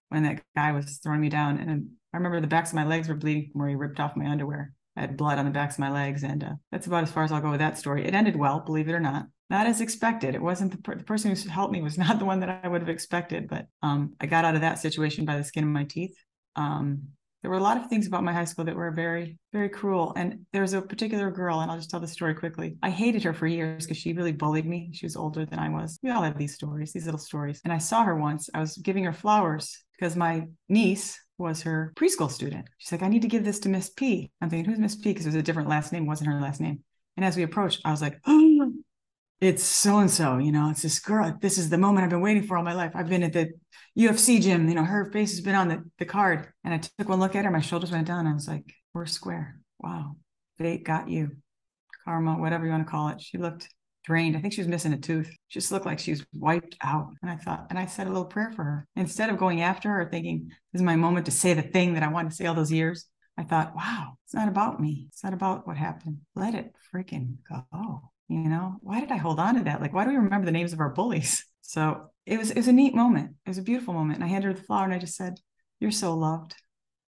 when that guy was throwing me down? And I remember the backs of my legs were bleeding from where he ripped off my underwear. I had blood on the backs of my legs, and uh, that's about as far as I'll go with that story. It ended well, believe it or not. Not as expected. It wasn't the, per- the person who helped me was not the one that I would have expected, but um, I got out of that situation by the skin of my teeth. Um, there were a lot of things about my high school that were very, very cruel. And there was a particular girl, and I'll just tell the story quickly. I hated her for years because she really bullied me. She was older than I was. We all have these stories, these little stories. And I saw her once. I was giving her flowers because my niece, was her preschool student. She's like, I need to give this to Miss P. I'm thinking, who's Miss P? Because it was a different last name, wasn't her last name. And as we approached, I was like, oh, it's so and so, you know, it's this girl. This is the moment I've been waiting for all my life. I've been at the UFC gym, you know, her face has been on the, the card. And I took one look at her, my shoulders went down. I was like, we're square. Wow. Fate got you. Karma, whatever you want to call it. She looked drained. I think she was missing a tooth. She just looked like she was wiped out. And I thought, and I said a little prayer for her. Instead of going after her, thinking, this is my moment to say the thing that I wanted to say all those years, I thought, wow, it's not about me. It's not about what happened. Let it freaking go. You know, why did I hold on to that? Like, why do we remember the names of our bullies? So it was it was a neat moment. It was a beautiful moment. And I handed her the flower and I just said, You're so loved.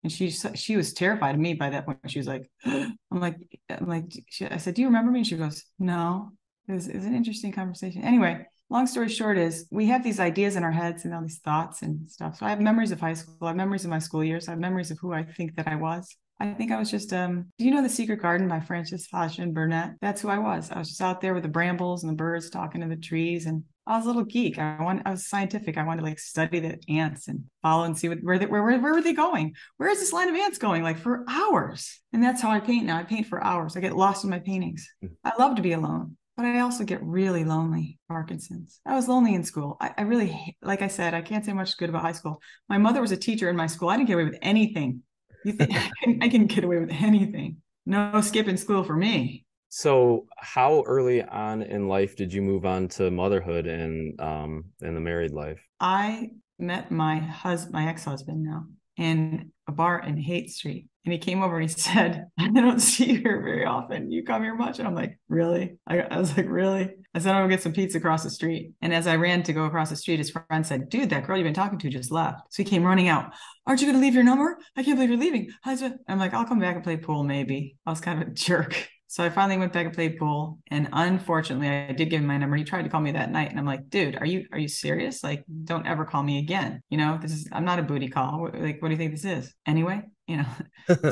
And she she was terrified of me by that point. She was like, I'm like, I'm like, she, I said, Do you remember me? And she goes, No. It was, it was an interesting conversation. Anyway, long story short is we have these ideas in our heads and all these thoughts and stuff. So I have memories of high school. I have memories of my school years. I have memories of who I think that I was. I think I was just um do you know The Secret Garden by Frances Hodgson Burnett? That's who I was. I was just out there with the brambles and the birds talking to the trees and I was a little geek. I want I was scientific. I wanted to like study the ants and follow and see what where they, where, where where were they going? Where is this line of ants going? Like for hours. And that's how I paint now. I paint for hours. I get lost in my paintings. Hmm. I love to be alone but I also get really lonely. Parkinson's. I was lonely in school. I, I, really, like I said, I can't say much good about high school. My mother was a teacher in my school. I didn't get away with anything. You think I can, I can get away with anything? No skipping school for me. So, how early on in life did you move on to motherhood and um and the married life? I met my husband, my ex husband now, in a bar in Haight Street. And he came over and he said, I don't see you here very often. You come here much? And I'm like, really? I, I was like, really? I said, I'll go get some pizza across the street. And as I ran to go across the street, his friend said, dude, that girl you've been talking to just left. So he came running out. Aren't you going to leave your number? I can't believe you're leaving. I'm like, I'll come back and play pool maybe. I was kind of a jerk. So I finally went back and played pool. And unfortunately, I did give him my number. He tried to call me that night. And I'm like, dude, are you are you serious? Like, don't ever call me again. You know, this is I'm not a booty call. Like, what do you think this is? Anyway, you know. so,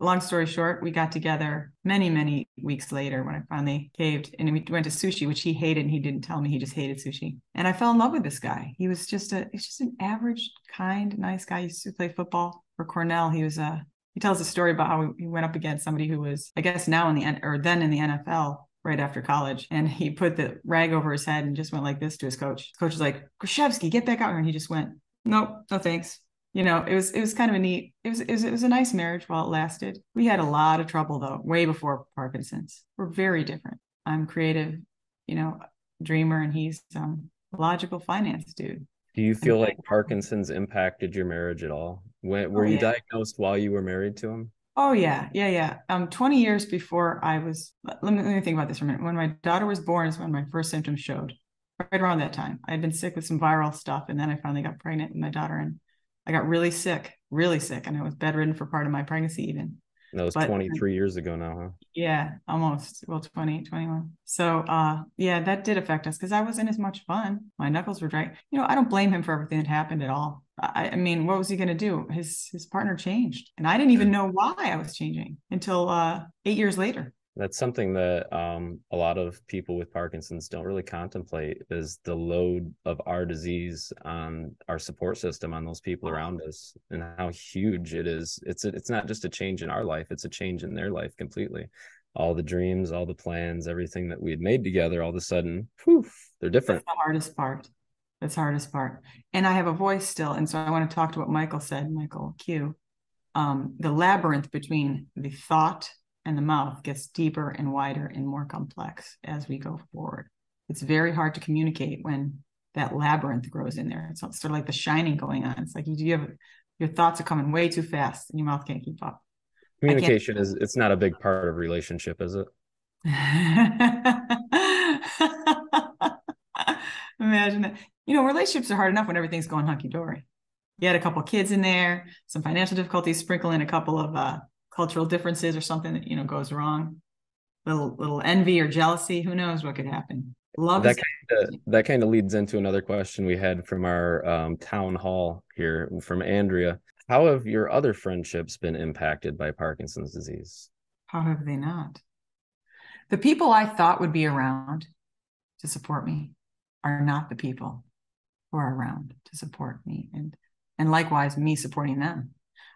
long story short, we got together many, many weeks later when I finally caved and we went to sushi, which he hated and he didn't tell me he just hated sushi. And I fell in love with this guy. He was just a he's just an average, kind, nice guy. He used to play football for Cornell. He was a he tells a story about how he went up against somebody who was, I guess, now in the or then in the NFL right after college, and he put the rag over his head and just went like this to his coach. His coach was like, "Krzyzewski, get back out here," and he just went, "Nope, no thanks." You know, it was it was kind of a neat. It was, it was it was a nice marriage while it lasted. We had a lot of trouble though, way before Parkinson's. We're very different. I'm creative, you know, dreamer, and he's um logical finance dude. Do you feel like Parkinson's impacted your marriage at all? When were oh, you yeah. diagnosed while you were married to him? Oh yeah, yeah, yeah. Um, 20 years before I was let me, let me think about this for a minute. When my daughter was born is when my first symptoms showed. Right around that time. I had been sick with some viral stuff and then I finally got pregnant with my daughter and I got really sick, really sick. And I was bedridden for part of my pregnancy even. That was but, 23 years ago now, huh? Yeah, almost. Well, 20, 21. So uh yeah, that did affect us because I wasn't as much fun. My knuckles were dry. You know, I don't blame him for everything that happened at all. I, I mean, what was he gonna do? His his partner changed. And I didn't even know why I was changing until uh eight years later that's something that um, a lot of people with Parkinson's don't really contemplate is the load of our disease on our support system on those people around us and how huge it is. It's a, it's not just a change in our life; it's a change in their life completely. All the dreams, all the plans, everything that we had made together, all of a sudden, poof, they're different. That's the hardest part. That's the hardest part. And I have a voice still, and so I want to talk to what Michael said, Michael Q. Um, the labyrinth between the thought and the mouth gets deeper and wider and more complex as we go forward. It's very hard to communicate when that labyrinth grows in there. It's sort of like the shining going on. It's like you, you have your thoughts are coming way too fast and your mouth can't keep up. Communication is it's not a big part of relationship, is it? Imagine that. You know, relationships are hard enough when everything's going hunky dory. You had a couple kids in there, some financial difficulties, sprinkle in a couple of uh, cultural differences or something that you know goes wrong. Little little envy or jealousy who knows what could happen. Love that kind of, that kind of leads into another question we had from our um, town hall here from andrea. How have your other friendships been impacted by parkinson's disease? How have they not? The people i thought would be around to support me are not the people who are around to support me and and likewise me supporting them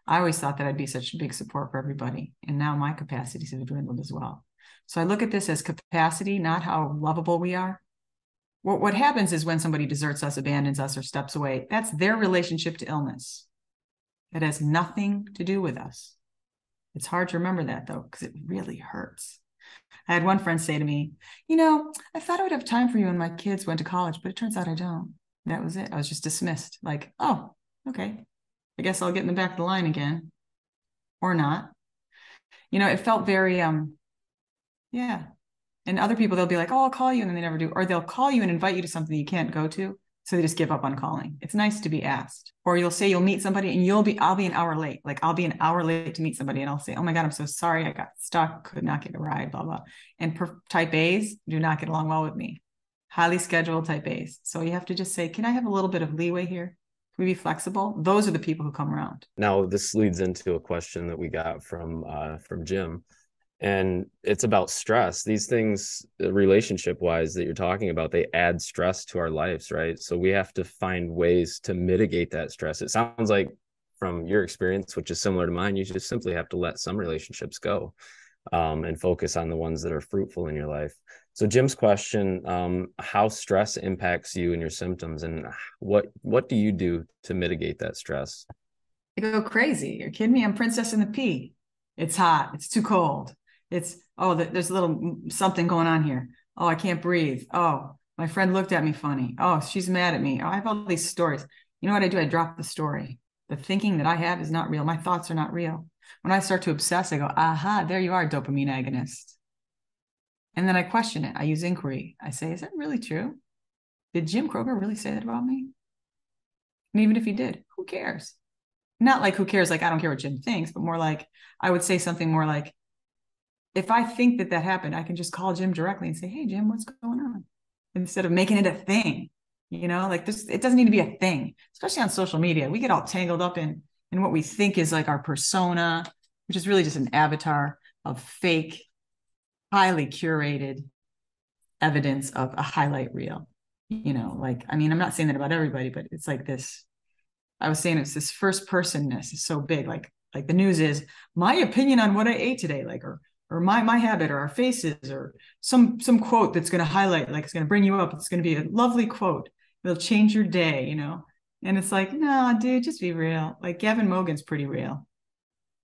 I always thought that I'd be such a big support for everybody. And now my capacities have dwindled as well. So I look at this as capacity, not how lovable we are. What, what happens is when somebody deserts us, abandons us, or steps away, that's their relationship to illness. It has nothing to do with us. It's hard to remember that though, because it really hurts. I had one friend say to me, You know, I thought I would have time for you when my kids went to college, but it turns out I don't. That was it. I was just dismissed. Like, oh, okay. I guess I'll get in the back of the line again or not. You know, it felt very, um, yeah. And other people, they'll be like, oh, I'll call you. And then they never do. Or they'll call you and invite you to something you can't go to. So they just give up on calling. It's nice to be asked. Or you'll say you'll meet somebody and you'll be, I'll be an hour late. Like I'll be an hour late to meet somebody and I'll say, oh my God, I'm so sorry. I got stuck, could not get a ride, blah, blah. And per- type A's do not get along well with me. Highly scheduled type A's. So you have to just say, can I have a little bit of leeway here? Can we be flexible? Those are the people who come around. Now this leads into a question that we got from uh, from Jim and it's about stress these things relationship wise that you're talking about they add stress to our lives right so we have to find ways to mitigate that stress it sounds like from your experience which is similar to mine you just simply have to let some relationships go um, and focus on the ones that are fruitful in your life so jim's question um, how stress impacts you and your symptoms and what what do you do to mitigate that stress i go crazy you're kidding me i'm princess in the pea it's hot it's too cold it's, oh, there's a little something going on here. Oh, I can't breathe. Oh, my friend looked at me funny. Oh, she's mad at me. Oh, I have all these stories. You know what I do? I drop the story. The thinking that I have is not real. My thoughts are not real. When I start to obsess, I go, aha, there you are, dopamine agonist. And then I question it. I use inquiry. I say, is that really true? Did Jim Kroger really say that about me? And even if he did, who cares? Not like who cares, like I don't care what Jim thinks, but more like I would say something more like, if I think that that happened, I can just call Jim directly and say, "Hey, Jim, what's going on?" Instead of making it a thing, you know, like this. It doesn't need to be a thing, especially on social media. We get all tangled up in in what we think is like our persona, which is really just an avatar of fake, highly curated evidence of a highlight reel. You know, like I mean, I'm not saying that about everybody, but it's like this. I was saying it's this first personness is so big, like like the news is my opinion on what I ate today, like or or my my habit or our faces or some some quote that's going to highlight like it's going to bring you up it's going to be a lovely quote it'll change your day you know and it's like no dude just be real like gavin mogan's pretty real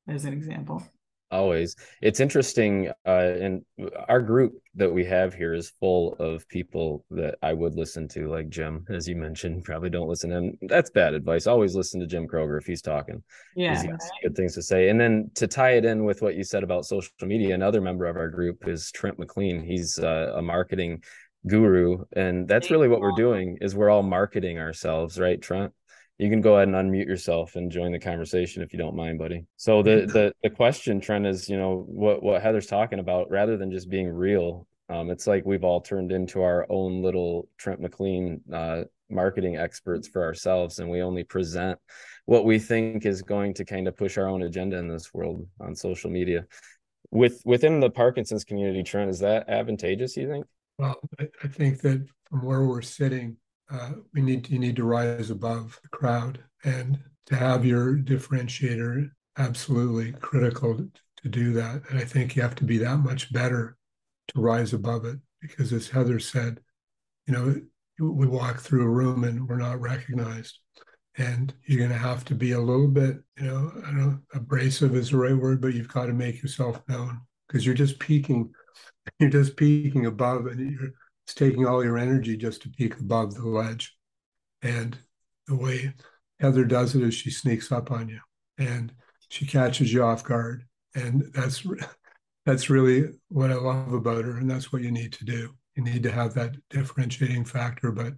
as an example always. It's interesting uh and our group that we have here is full of people that i would listen to like jim as you mentioned probably don't listen to him. That's bad advice. Always listen to jim kroger if he's talking yeah. he's good things to say. And then to tie it in with what you said about social media another member of our group is trent mclean. He's uh, a marketing guru and that's really what we're doing is we're all marketing ourselves right trent you can go ahead and unmute yourself and join the conversation if you don't mind, buddy. So the the the question, Trent, is you know what what Heather's talking about. Rather than just being real, um, it's like we've all turned into our own little Trent McLean uh, marketing experts for ourselves, and we only present what we think is going to kind of push our own agenda in this world on social media. With within the Parkinson's community, Trent, is that advantageous? You think? Well, I, I think that from where we're sitting, uh, we need you need to rise above the crowd and to have your differentiator absolutely critical to, do that. And i think you have to be that much better to rise above it because as heather said you know we walk through a room and we're not recognized. And you're going to have to be a little bit you know i don't know abrasive is the right word but you've got to make yourself known because you're just peaking you're just peaking above and you're it's taking all your energy just to peek above the ledge. And the way Heather does it is she sneaks up on you and she catches you off guard. And that's that's really what I love about her. And that's what you need to do. You need to have that differentiating factor, but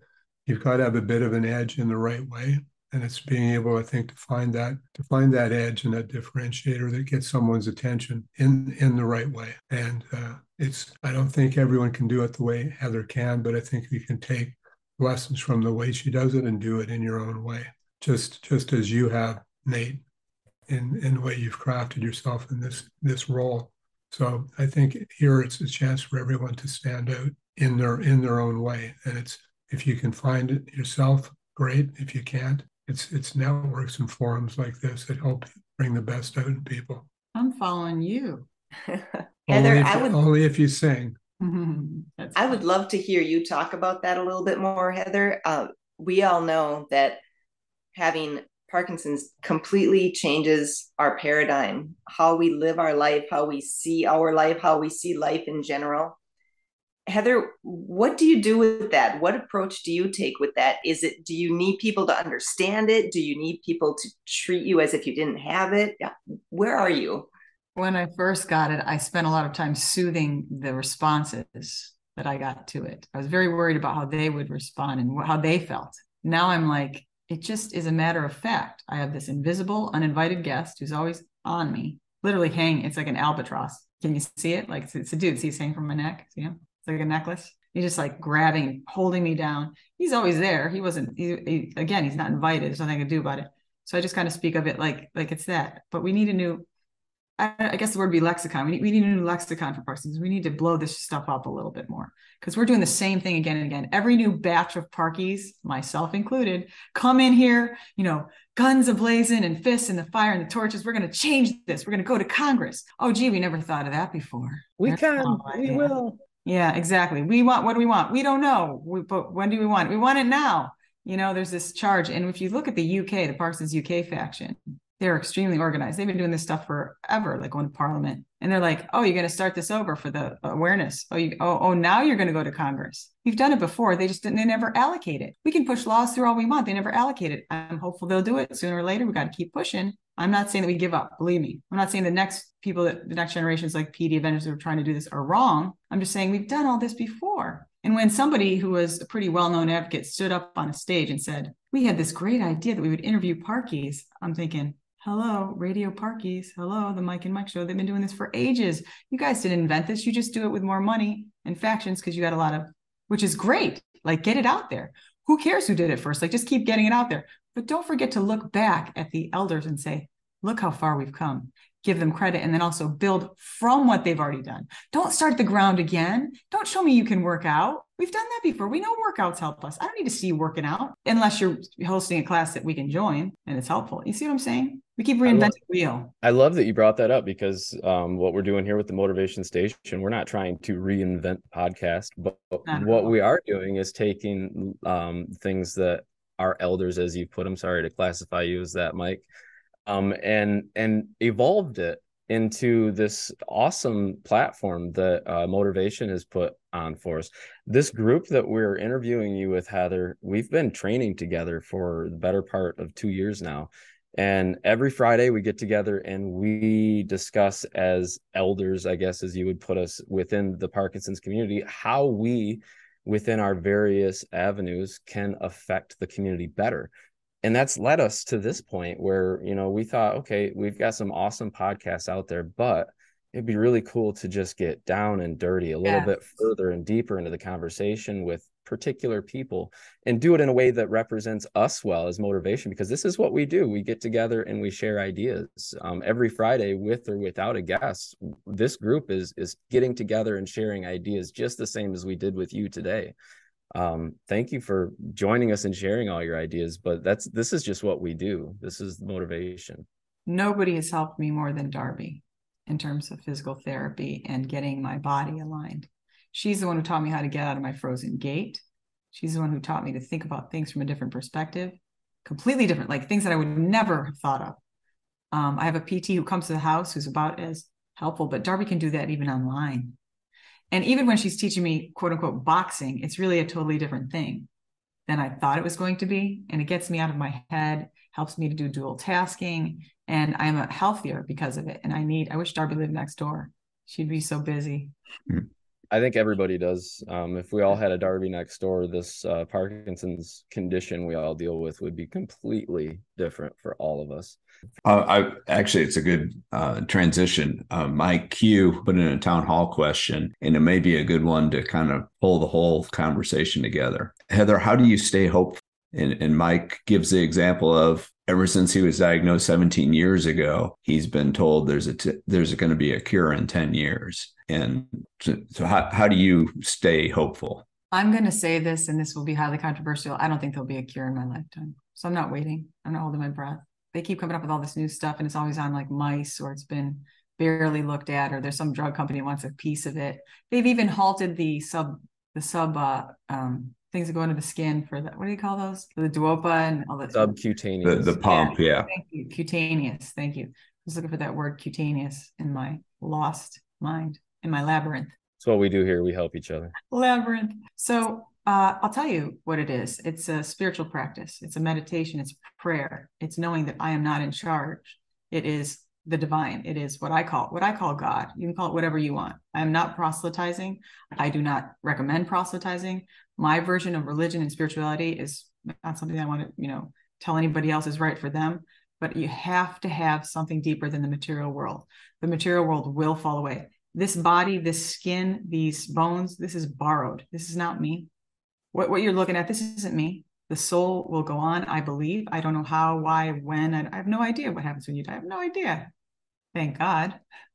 you've got to have a bit of an edge in the right way. And it's being able, I think, to find that to find that edge and that differentiator that gets someone's attention in in the right way. And uh, it's I don't think everyone can do it the way Heather can, but I think you can take lessons from the way she does it and do it in your own way. Just just as you have, Nate, in in the way you've crafted yourself in this this role. So I think here it's a chance for everyone to stand out in their in their own way. And it's if you can find it yourself, great. If you can't, it's it's networks and forums like this that help bring the best out in people. I'm following you. Heather, only if, I would only if you sing. That's I would love to hear you talk about that a little bit more, Heather. Uh, we all know that having Parkinson's completely changes our paradigm, how we live our life, how we see our life, how we see life in general. Heather, what do you do with that? What approach do you take with that? Is it, do you need people to understand it? Do you need people to treat you as if you didn't have it? Yeah. Where are you? When I first got it, I spent a lot of time soothing the responses that I got to it. I was very worried about how they would respond and how they felt. Now I'm like, it just is a matter of fact. I have this invisible, uninvited guest who's always on me, literally hanging. It's like an albatross. Can you see it? Like it's a dude. See, he's hanging from my neck. See him? It's like a necklace. He's just like grabbing, holding me down. He's always there. He wasn't. He, he, again, he's not invited. There's nothing I can do about it. So I just kind of speak of it like like it's that. But we need a new I, I guess the word would be lexicon. We need, we need a new lexicon for Parkinson's. We need to blow this stuff up a little bit more because we're doing the same thing again and again. Every new batch of Parkies, myself included, come in here, you know, guns ablazing and fists in the fire and the torches. We're going to change this. We're going to go to Congress. Oh, gee, we never thought of that before. We There's can. We will. Yeah, exactly. We want what do we want? We don't know. We, but when do we want it? We want it now. You know, there's this charge. And if you look at the UK, the Parkinson's UK faction, they're extremely organized. They've been doing this stuff forever, like going to parliament. And they're like, oh, you're going to start this over for the awareness. Oh, you, oh, oh, now you're going to go to Congress. We've done it before. They just didn't, they never allocate it. We can push laws through all we want. They never allocate it. I'm hopeful they'll do it sooner or later. We got to keep pushing. I'm not saying that we give up. Believe me. I'm not saying the next people that the next generations like PD Avengers that are trying to do this are wrong. I'm just saying we've done all this before. And when somebody who was a pretty well-known advocate stood up on a stage and said, "We had this great idea that we would interview Parkies," I'm thinking, "Hello, Radio Parkies. Hello, the Mike and Mike Show. They've been doing this for ages. You guys didn't invent this. You just do it with more money and factions because you got a lot of, which is great. Like, get it out there. Who cares who did it first? Like, just keep getting it out there. But don't forget to look back at the elders and say, look how far we've come. Give them credit and then also build from what they've already done. Don't start the ground again. Don't show me you can work out. We've done that before. We know workouts help us. I don't need to see you working out unless you're hosting a class that we can join and it's helpful. You see what I'm saying? We keep reinventing the wheel. I love that you brought that up because um, what we're doing here with the Motivation Station, we're not trying to reinvent the podcast, but Not what we are doing is taking um, things that our elders, as you put them, sorry to classify you as that, Mike, um, and and evolved it into this awesome platform that uh, Motivation has put on for us. This group that we're interviewing you with, Heather, we've been training together for the better part of two years now. And every Friday we get together and we discuss as elders, I guess, as you would put us within the Parkinson's community, how we within our various avenues can affect the community better. And that's led us to this point where, you know, we thought, okay, we've got some awesome podcasts out there, but it'd be really cool to just get down and dirty a little Yes. bit further and deeper into the conversation with particular people and do it in a way that represents us well as motivation because this is what we do. We get together and we share ideas um, every friday with or without a guest. This group is is getting together and sharing ideas just the same as we did with you today. Um, thank you for joining us and sharing all your ideas but that's this is just what we do. This is motivation. Nobody has helped me more than Darby in terms of physical therapy and getting my body aligned. She's the one who taught me how to get out of my frozen gait. She's the one who taught me to think about things from a different perspective, completely different, like things that I would never have thought of. Um, I have a PT who comes to the house who's about as helpful, but Darby can do that even online. And even when she's teaching me, quote unquote, boxing, it's really a totally different thing than I thought it was going to be. And it gets me out of my head, helps me to do dual tasking. And I'm healthier because of it. And I need, I wish Darby lived next door. She'd be so busy. I think everybody does. Um, if we all had a Darby next door, this uh, Parkinson's condition we all deal with would be completely different for all of us. Uh, I actually, it's a good uh, transition. Uh, Mike Q put in a town hall question, and it may be a good one to kind of pull the whole conversation together. Heather, how do you stay hopeful? And, and Mike gives the example of ever since he was diagnosed 17 years ago, he's been told there's a t- there's going to be a cure in 10 years. And so, so how, how do you stay hopeful? I'm going to say this, and this will be highly controversial. I don't think there'll be a cure in my lifetime. So I'm not waiting. I'm not holding my breath. they keep coming up with all this new stuff and it's always on like mice or it's been barely looked at or there's some drug company wants a piece of it. They've even halted the sub the sub uh, um, things that go into the skin for the what do you call those? The duopa and all that. Subcutaneous. The, the pump, yeah. yeah. Thank you. Cutaneous. Thank you. I was looking for that word cutaneous in my lost mind, in my labyrinth. That's what we do here. We help each other. Labyrinth. So uh, I'll tell you what it is. It's a spiritual practice. It's a meditation. It's prayer. It's knowing that I am not in charge. It is the divine. It is what I call what I call God. You can call it whatever you want. I am not proselytizing. I do not recommend proselytizing. My version of religion and spirituality is not something I want to, you know, tell anybody else is right for them. But you have to have something deeper than the material world. The material world will fall away. This body, this skin, these bones, this is borrowed. This is not me. What, what you're looking at, this isn't me the soul will go on i believe i don't know how why when i have no idea what happens when you die i have no idea thank god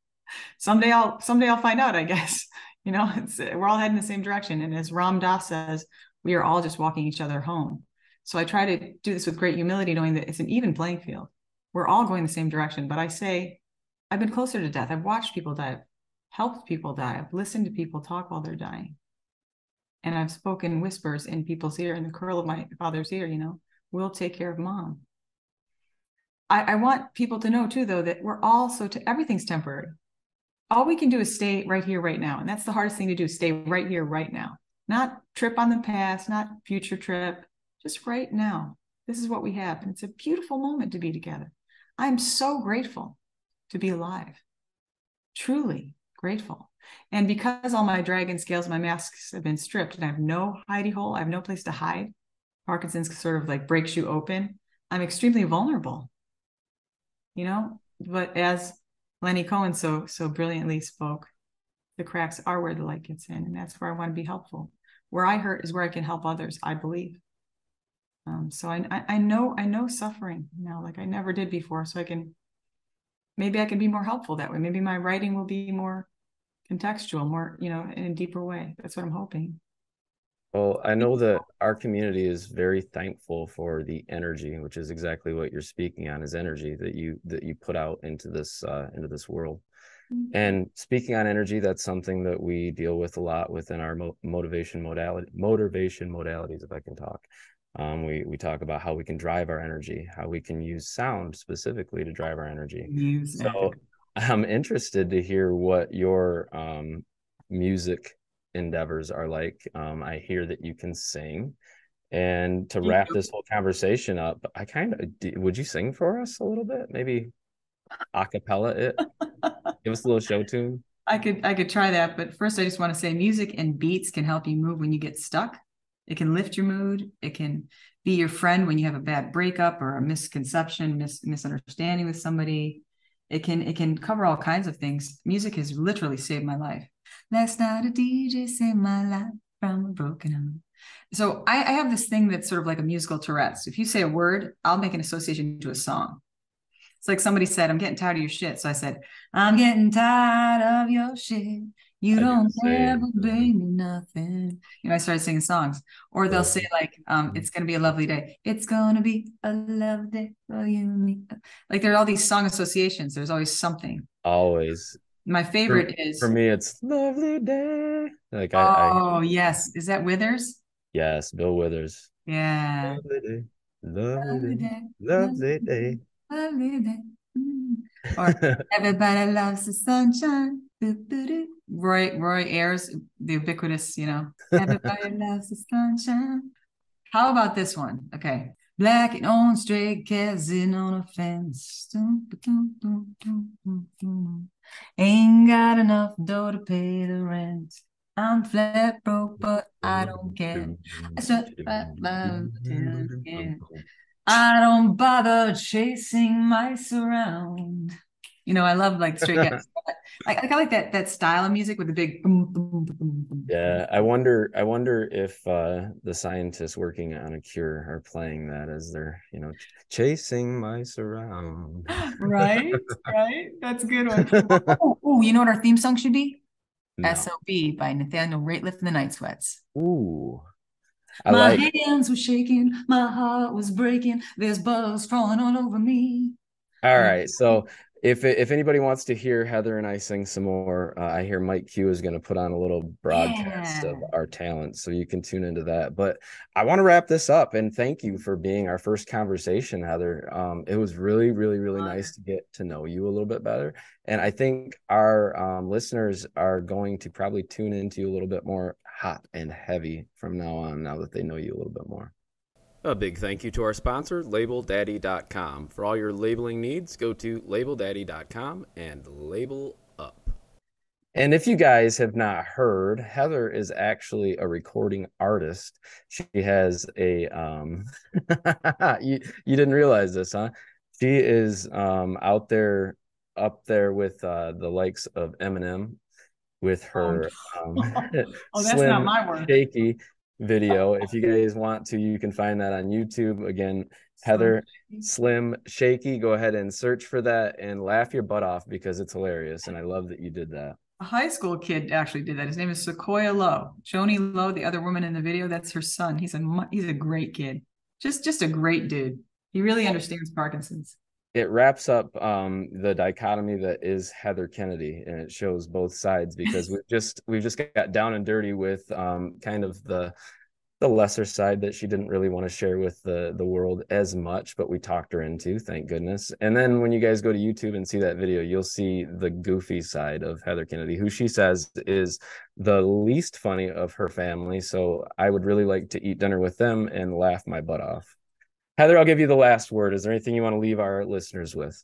someday i'll someday i'll find out i guess you know we're all heading the same direction. And as ram dass says we are all just walking each other home. So i try to do this with great humility knowing that it's an even playing field. We're all going the same direction. But i say i've been closer to death. I've watched people die. I've helped people die. I've listened to people talk while they're dying. And I've spoken whispers in people's ear, in the curl of my father's ear, you know, we'll take care of mom. I, I want people to know too, though, that we're all so to everything's temporary. All we can do is stay right here, right now. And that's the hardest thing to do, stay right here, right now. Not trip on the past, not future trip, just right now. This is what we have. And it's a beautiful moment to be together. I'm so grateful to be alive. Truly grateful. And because all my dragon scales, my masks have been stripped and I have no hidey hole, I have no place to hide. Parkinson's sort of like breaks you open. I'm extremely vulnerable. You know, but as Lenny Cohen so so brilliantly spoke, the cracks are where the light gets in, and that's where I want to be helpful. Where I hurt is where I can help others. I believe. Um, so I, I know I know suffering now, like I never did before. So I can maybe I can be more helpful that way. Maybe my writing will be more contextual, more, you know, in a deeper way. That's what I'm hoping. Well, I know that our community is very thankful for the energy, which is exactly what you're speaking on, is energy that you that you put out into this uh, into this world. Mm-hmm. And speaking on energy, that's something that we deal with a lot within our mo- motivation modality, motivation modalities. If I can talk, um, we we talk about how we can drive our energy, how we can use sound specifically to drive our energy. Music. So I'm interested to hear what your um, music endeavors are like. Um, I hear that you can sing. And to wrap this whole conversation up, I kind of would you sing for us a little bit? Maybe a cappella it. Give us a little show tune. I could I could try that, but first I just want to say music and beats can help you move when you get stuck. It can lift your mood. It can be your friend when you have a bad breakup or a misconception, mis- misunderstanding with somebody. It can it can cover all kinds of things. Music has literally saved my life. Last night a DJ saved my life from a broken heart. So I, I have this thing that's sort of like a musical Tourette's. If you say a word, I'll make an association to a song. It's like somebody said, I'm getting tired of your shit. So I said, I'm getting tired of your shit. You I don't ever bring me nothing. You know, I started singing songs. Or they'll say like, um, it's gonna be a lovely day. It's gonna be a lovely day for you and me. Like there are all these song associations. There's always something. Always. My favorite for, is for me, it's lovely day. Like oh I, yes, is that Withers? Yes, Bill Withers. Yeah. Lovely day, lovely, day, lovely day. Lovely day. Or everybody loves the sunshine. Roy Roy Ayers, the ubiquitous, you know, everybody loves the sunshine. How about this one? Okay. Black and orange stray cats in on a fence. Ain't got enough dough to pay the rent. I'm flat broke, but I don't care. I don't bother chasing mice around. You know, I love like Stray Cats. I, I like that that style of music with the big boom, boom, boom, boom. Yeah, I wonder. I wonder if uh, the scientists working on a cure are playing that as they're, you know, chasing mice around. right, right. That's a good one. oh, oh, you know what our theme song should be? No. SOB by Nathaniel Rateliff and the Night Sweats. Ooh. I my like hands were shaking, my heart was breaking. There's bugs crawling all over me. All right. So if if anybody wants to hear Heather and I sing some more, uh, I hear Mike Q is going to put on a little broadcast Yeah. of our talent, so you can tune into that. But I want to wrap this up and thank you for being our first conversation, Heather. Um, it was really, really, really nice to get to know you a little bit better, and I think our um, listeners are going to probably tune into you a little bit more hot and heavy from now on. Now that they know you a little bit more. A big thank you to our sponsor, LabelDaddy.com. For all your labeling needs, go to LabelDaddy.com and label up. And if you guys have not heard, Heather is actually a recording artist. She has a um you you didn't realize this, huh? She is um out there up there with uh the likes of Eminem with her um Oh, that's not my word. shaky video. If you guys want to, you can find that on YouTube. Again, Heather Slim Shaky. Go ahead and search for that and laugh your butt off because it's hilarious. And I love that you did that. A high school kid actually did that. His name is Sequoia Lowe. Joni Lowe, the other woman in the video, that's her son. He's a he's a great kid. Just just a great dude. He really understands Parkinson's. It wraps up um, the dichotomy that is Heather Kennedy, and it shows both sides because we've just we've just got down and dirty with um, kind of the the lesser side that she didn't really want to share with the the world as much, but we talked her into, thank goodness. And then when you guys go to YouTube and see that video, you'll see the goofy side of Heather Kennedy, who she says is the least funny of her family. So I would really like to eat dinner with them and laugh my butt off. Heather, I'll give you the last word. Is there anything you want to leave our listeners with?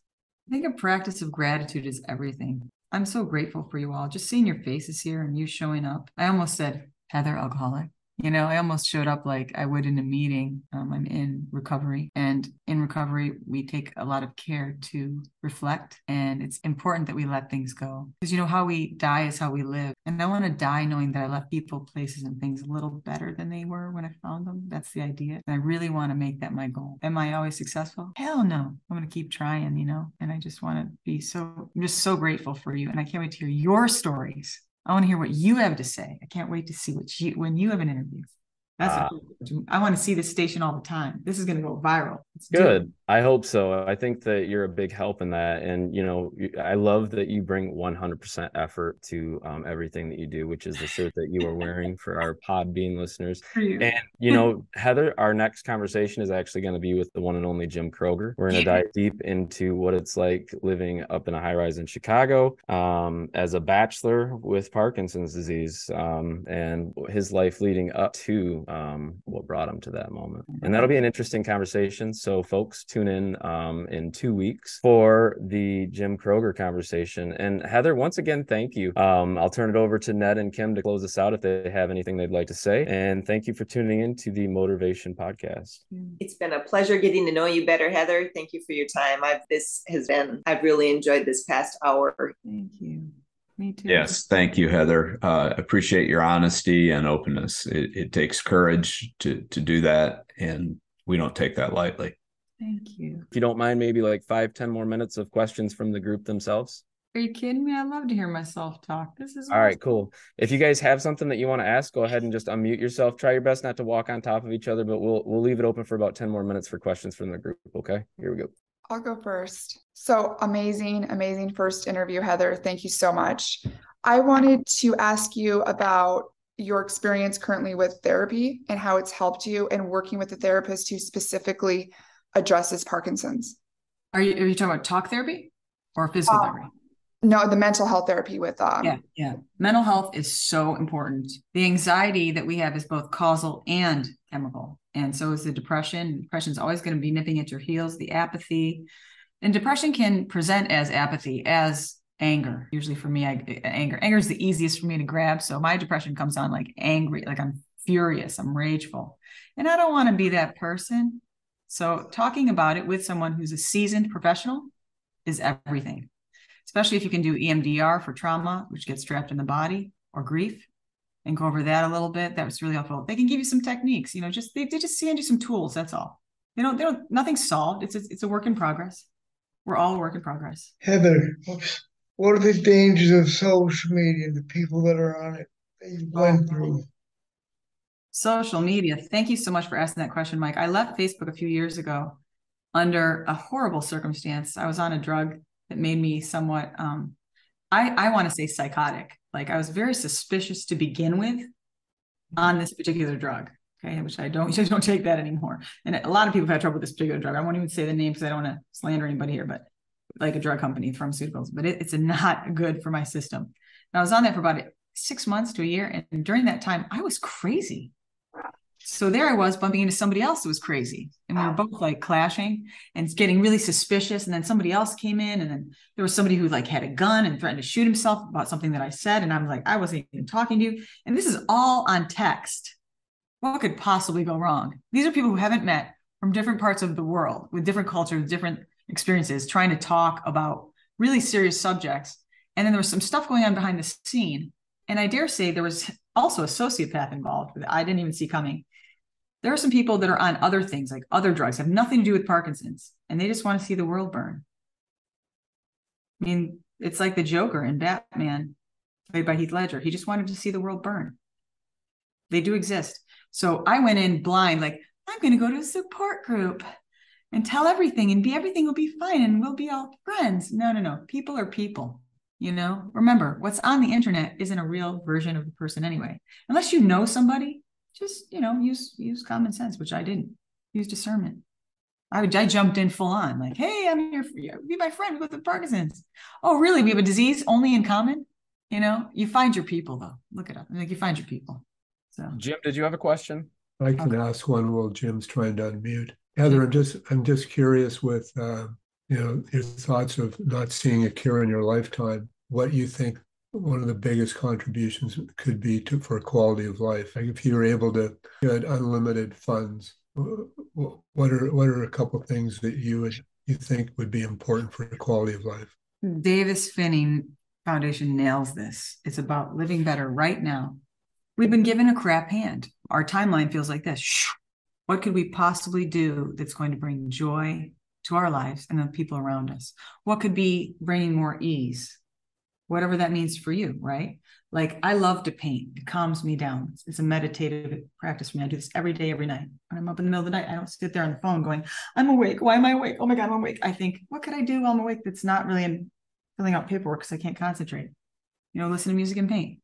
I think a practice of gratitude is everything. I'm so grateful for you all. Just seeing your faces here and you showing up. I almost said, Heather, alcoholic. You know, I almost showed up like I would in a meeting. Um, I'm in recovery, and in recovery, we take a lot of care to reflect. And it's important that we let things go because you know how we die is how we live. And I want to die knowing that I left people, places, and things a little better than they were when I found them. That's the idea. And I really want to make that my goal. Am I always successful? Hell no. I'm going to keep trying, you know, and I just want to be so, I'm just so grateful for you. And I can't wait to hear your stories. I want to hear what you have to say. I can't wait to see what you, when you have an interview. That's what I want to see this station all the time. This is going to go viral. Let's. Good. I hope so. I think that you're a big help in that. And, you know, I love that you bring 100% effort to um, everything that you do, which is the shirt that you are wearing for our Podbean listeners. You. And, you know, Heather, our next conversation is actually going to be with the one and only Jim Kroger. We're going to dive deep into what it's like living up in a high rise in Chicago um, as a bachelor with Parkinson's disease um, and his life leading up to um, what brought him to that moment. And that'll be an interesting conversation. So, folks, tune in um, in two weeks for the Jim Kroger conversation. And Heather, once again, thank you. Um, I'll turn it over to Ned and Kim to close us out if they have anything they'd like to say. And thank you for tuning in to the Motivation Podcast. It's been a pleasure getting to know you better, Heather. Thank you for your time. I've this has been I've really enjoyed this past hour. Thank you. Me too. Yes, thank you, Heather. Uh, appreciate your honesty and openness. It, it takes courage to to do that, and we don't take that lightly. Thank you. If you don't mind, maybe like five, ten more minutes of questions from the group themselves. Are you kidding me? I love to hear myself talk. This is All right, awesome. cool. If you guys have something that you want to ask, go ahead and just unmute yourself. Try your best not to walk on top of each other, but we'll we'll leave it open for about 10 more minutes for questions from the group. Okay. Here we go. I'll go first. So amazing, amazing first interview, Heather. Thank you so much. I wanted to ask you about your experience currently with therapy and how it's helped you and working with a therapist who specifically addresses Parkinson's. Are you are you talking about talk therapy or physical Uh, therapy? No, the mental health therapy with um Yeah, yeah. Mental health is so important. The anxiety that we have is both causal and chemical. And so is the depression. Depression is always going to be nipping at your heels, the apathy. And depression can present as apathy, as anger. Usually for me, I, anger. Anger is the easiest for me to grab. So my depression comes on like angry, like I'm furious, I'm rageful. And I don't want to be that person. So talking about it with someone who's a seasoned professional is everything especially if you can do EMDR for trauma, which gets trapped in the body or grief, and go over that a little bit. That was really helpful. They can give you some techniques, you know, just they, they just send you some tools. That's all. They don't, they don't, nothing's solved. It's a, it's a work in progress. We're all a work in progress. Heather, oops, what are the dangers of social media and the people that are on it that you went oh, through? Social media. Thank you so much for asking that question, Mike. I left Facebook a few years ago under a horrible circumstance. I was on a drug that made me somewhat um, I, I want to say psychotic. Like I was very suspicious to begin with on this particular drug. Okay, which I don't I don't take that anymore. And a lot of people have had trouble with this particular drug. I won't even say the name because I don't want to slander anybody here, but like a drug company, pharmaceuticals, but it, it's not good for my system. And I was on that for about six months to a year. And during that time, I was crazy so there I was bumping into somebody else who was crazy. And we were both like clashing and getting really suspicious. And then somebody else came in, and then there was somebody who like had a gun and threatened to shoot himself about something that I said. And I'm like, I wasn't even talking to you. And this is all on text. What could possibly go wrong? These are people who haven't met from different parts of the world with different cultures, different experiences, trying to talk about really serious subjects. And then there was some stuff going on behind the scene. And I dare say there was also a sociopath involved that I didn't even see coming there are some people that are on other things, like other drugs, have nothing to do with Parkinson's, and they just want to see the world burn. I mean, it's like the Joker in Batman, played by Heath Ledger. He just wanted to see the world burn. They do exist. So I went in blind, like, I'm going to go to a support group and tell everything, and be everything will be fine, and we'll be all friends. No, no, no. People are people. You know, remember what's on the internet isn't a real version of the person anyway. Unless you know somebody, just you know use use common sense which i didn't. Use discernment. I, I jumped in full on like hey i'm here for you. Be my friend with the parkinson's. Oh really? We have a disease only in common? You know? You find your people though. Look it up. Like you find your people. So. Jim did you have a question? I can okay. ask one while jim's trying to unmute. Heather i'm just i'm just curious with uh, you know your thoughts of not seeing a cure in your lifetime what you think one of the biggest contributions could be to for quality of life. Like if you were able to get unlimited funds, what are what are a couple things that you would you think would be important for quality of life? Davis Phinney Foundation nails this. It's about living better right now. We've been given a crap hand. Our timeline feels like this. What could we possibly do that's going to bring joy to our lives and the people around us? What could be bringing more ease? Whatever that means for you, right? Like I love to paint. It calms me down. It's, it's, a meditative practice for me. I do this every day, every night. When I'm up in the middle of the night, I don't sit there on the phone going, I'm awake. Why am I awake? Oh my God, I'm awake. I think, what could I do while I'm awake that's not really in filling out paperwork because I can't concentrate? You know, listen to music and paint.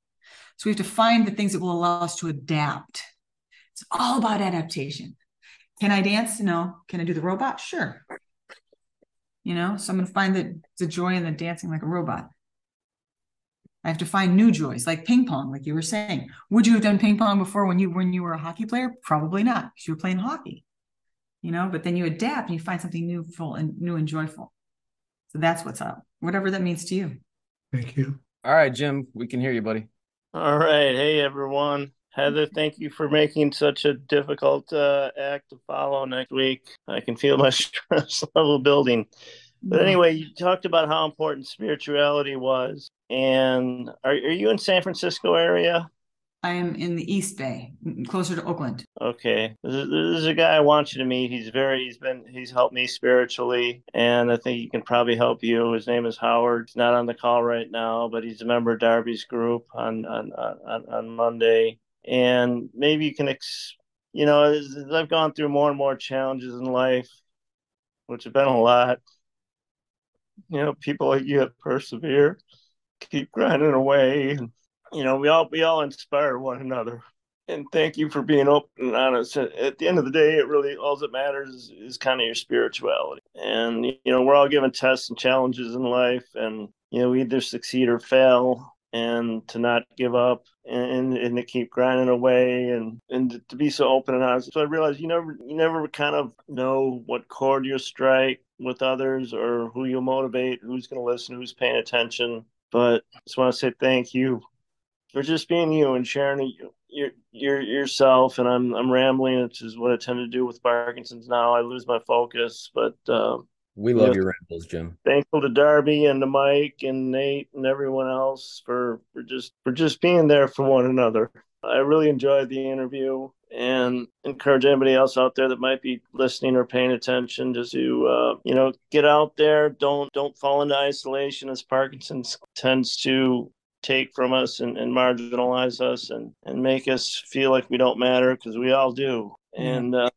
So we have to find the things that will allow us to adapt. It's all about adaptation. Can I dance? No. Can I do the robot? Sure. You know, so I'm going to find the, the joy in the dancing like a robot. I have to find new joys, like ping pong, like you were saying. Would you have done ping pong before when you when you were a hockey player? Probably not, because you were playing hockey. You know, but then you adapt and you find something new, full and new and joyful. So that's what's up. Whatever that means to you. Thank you. All right, Jim, we can hear you, buddy. All right. Hey everyone. Heather, thank you for making such a difficult uh, act to follow next week. I can feel my stress level building. But anyway, you talked about how important spirituality was. And are, are you in San Francisco area? I am in the East Bay, closer to Oakland. Okay, this is a guy I want you to meet. He's very, he's been, he's helped me spiritually, and I think he can probably help you. His name is Howard. He's not on the call right now, but he's a member of Darby's group on on on, on Monday, and maybe you can, ex, you know, as I've gone through more and more challenges in life, which have been a lot. You know, people like you have persevered keep grinding away. And, you know, we all we all inspire one another. And thank you for being open and honest. At the end of the day, it really all that matters is, is kind of your spirituality. And you know, we're all given tests and challenges in life, and you know, we either succeed or fail. And to not give up and, and to keep grinding away and and to be so open and honest. So I realized you never you never kind of know what chord you strike with others or who you motivate, who's going to listen, who's paying attention but I just want to say thank you for just being you and sharing your your yourself. And I'm I'm rambling, which is what I tend to do with Parkinson's now. I lose my focus, but uh, we love your rambles, Jim. Thankful to Darby and to Mike and Nate and everyone else for for just for just being there for one another. I really enjoyed the interview and encourage anybody else out there that might be listening or paying attention just to uh, you know get out there don't don't fall into isolation as parkinson's tends to take from us and, and marginalize us and, and make us feel like we don't matter because we all do. And uh,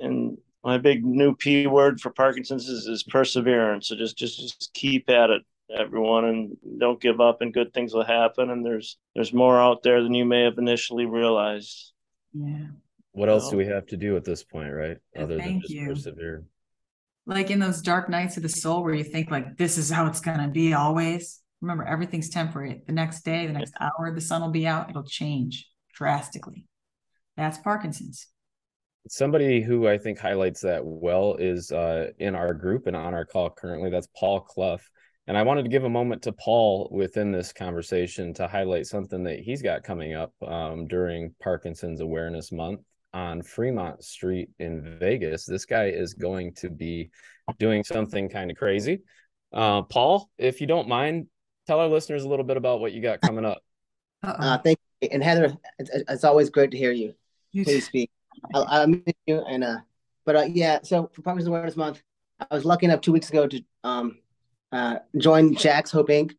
and my big new P word for Parkinson's is, is perseverance. So just, just just keep at it, everyone, and don't give up. And good things will happen. And there's there's more out there than you may have initially realized. Yeah. What else do we have to do at this point, right? Other than just you. persevere. Like in those dark nights of the soul where you think like this is how it's gonna be always. Remember, everything's temporary. The next day, the next hour, the sun will be out. It'll change drastically. That's Parkinson's somebody who I think highlights that well is uh, in our group and on our call currently. That's Paul Clough. And I wanted to give a moment to Paul within this conversation to highlight something that he's got coming up um, during Parkinson's Awareness Month on Fremont Street in Vegas. This guy is going to be doing something kind of crazy. Uh, Paul, if you don't mind, tell our listeners a little bit about what you got coming up. Uh, thank you. And Heather, it's, it's always great to hear you. Please speak. I, I miss you. And uh, but uh, yeah. So for Parkinson's Awareness Month, I was lucky enough two weeks ago to um uh join Jack's Hope Inc.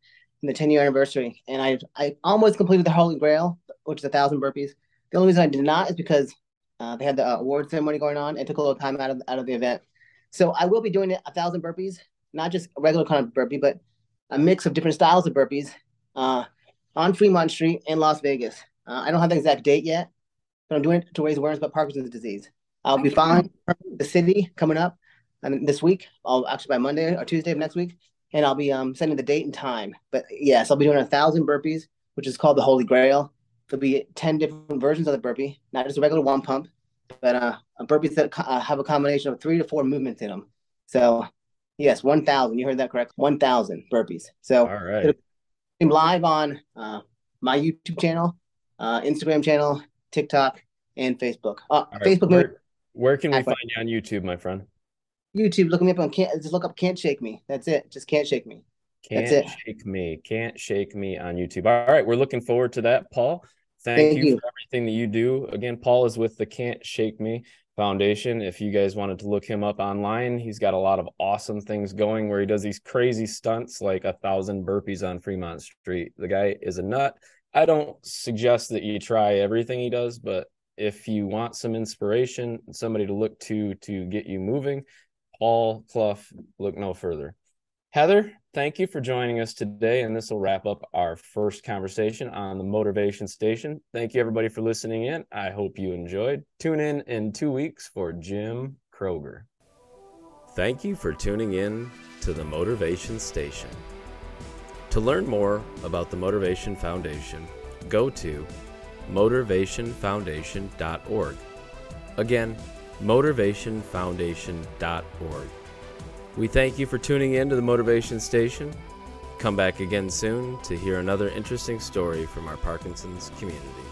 in the 10 year anniversary, and I I almost completed the Holy Grail, which is a thousand burpees. The only reason I did not is because uh, they had the uh, award ceremony going on and took a little time out of out of the event. So I will be doing a thousand burpees, not just a regular kind of burpee, but a mix of different styles of burpees uh, on Fremont Street in Las Vegas. Uh, I don't have the exact date yet, but I'm doing it to raise awareness about Parkinson's disease. I'll be following the city coming up and this week. I'll actually by Monday or Tuesday of next week, and I'll be um sending the date and time. But yes, I'll be doing a thousand burpees, which is called the Holy Grail. There'll be ten different versions of the burpee, not just a regular one pump, but uh, burpees that uh, have a combination of three to four movements in them. So yes, one thousand. You heard that correct. One thousand burpees. So all right. Live on uh, my YouTube channel, uh, Instagram channel, TikTok, and Facebook. Uh, right. Facebook. Where, where can we find you on YouTube, my friend? YouTube. Look me up on can't just look up can't shake me. That's it. Just can't shake me. Can't That's it. shake me. Can't shake me on YouTube. All right, we're looking forward to that, Paul. Thank, Thank you, you, for everything that you do. Again, Paul is with the Can't Shake Me Foundation. If you guys wanted to look him up online, he's got a lot of awesome things going where he does these crazy stunts like a thousand burpees on Fremont Street. The guy is a nut. I don't suggest that you try everything he does, but if you want some inspiration, somebody to look to to get you moving, Paul Clough, look no further. Heather, thank you for joining us today, and this will wrap up our first conversation on the Motivation Station. Thank you, everybody, for listening in. I hope you enjoyed. Tune in in two weeks for Jim Kroger. Thank you for tuning in to the Motivation Station. To learn more about the Motivation Foundation, go to motivationfoundation.org. Again, motivationfoundation.org. We thank you for tuning in to the Motivation Station. Come back again soon to hear another interesting story from our Parkinson's community.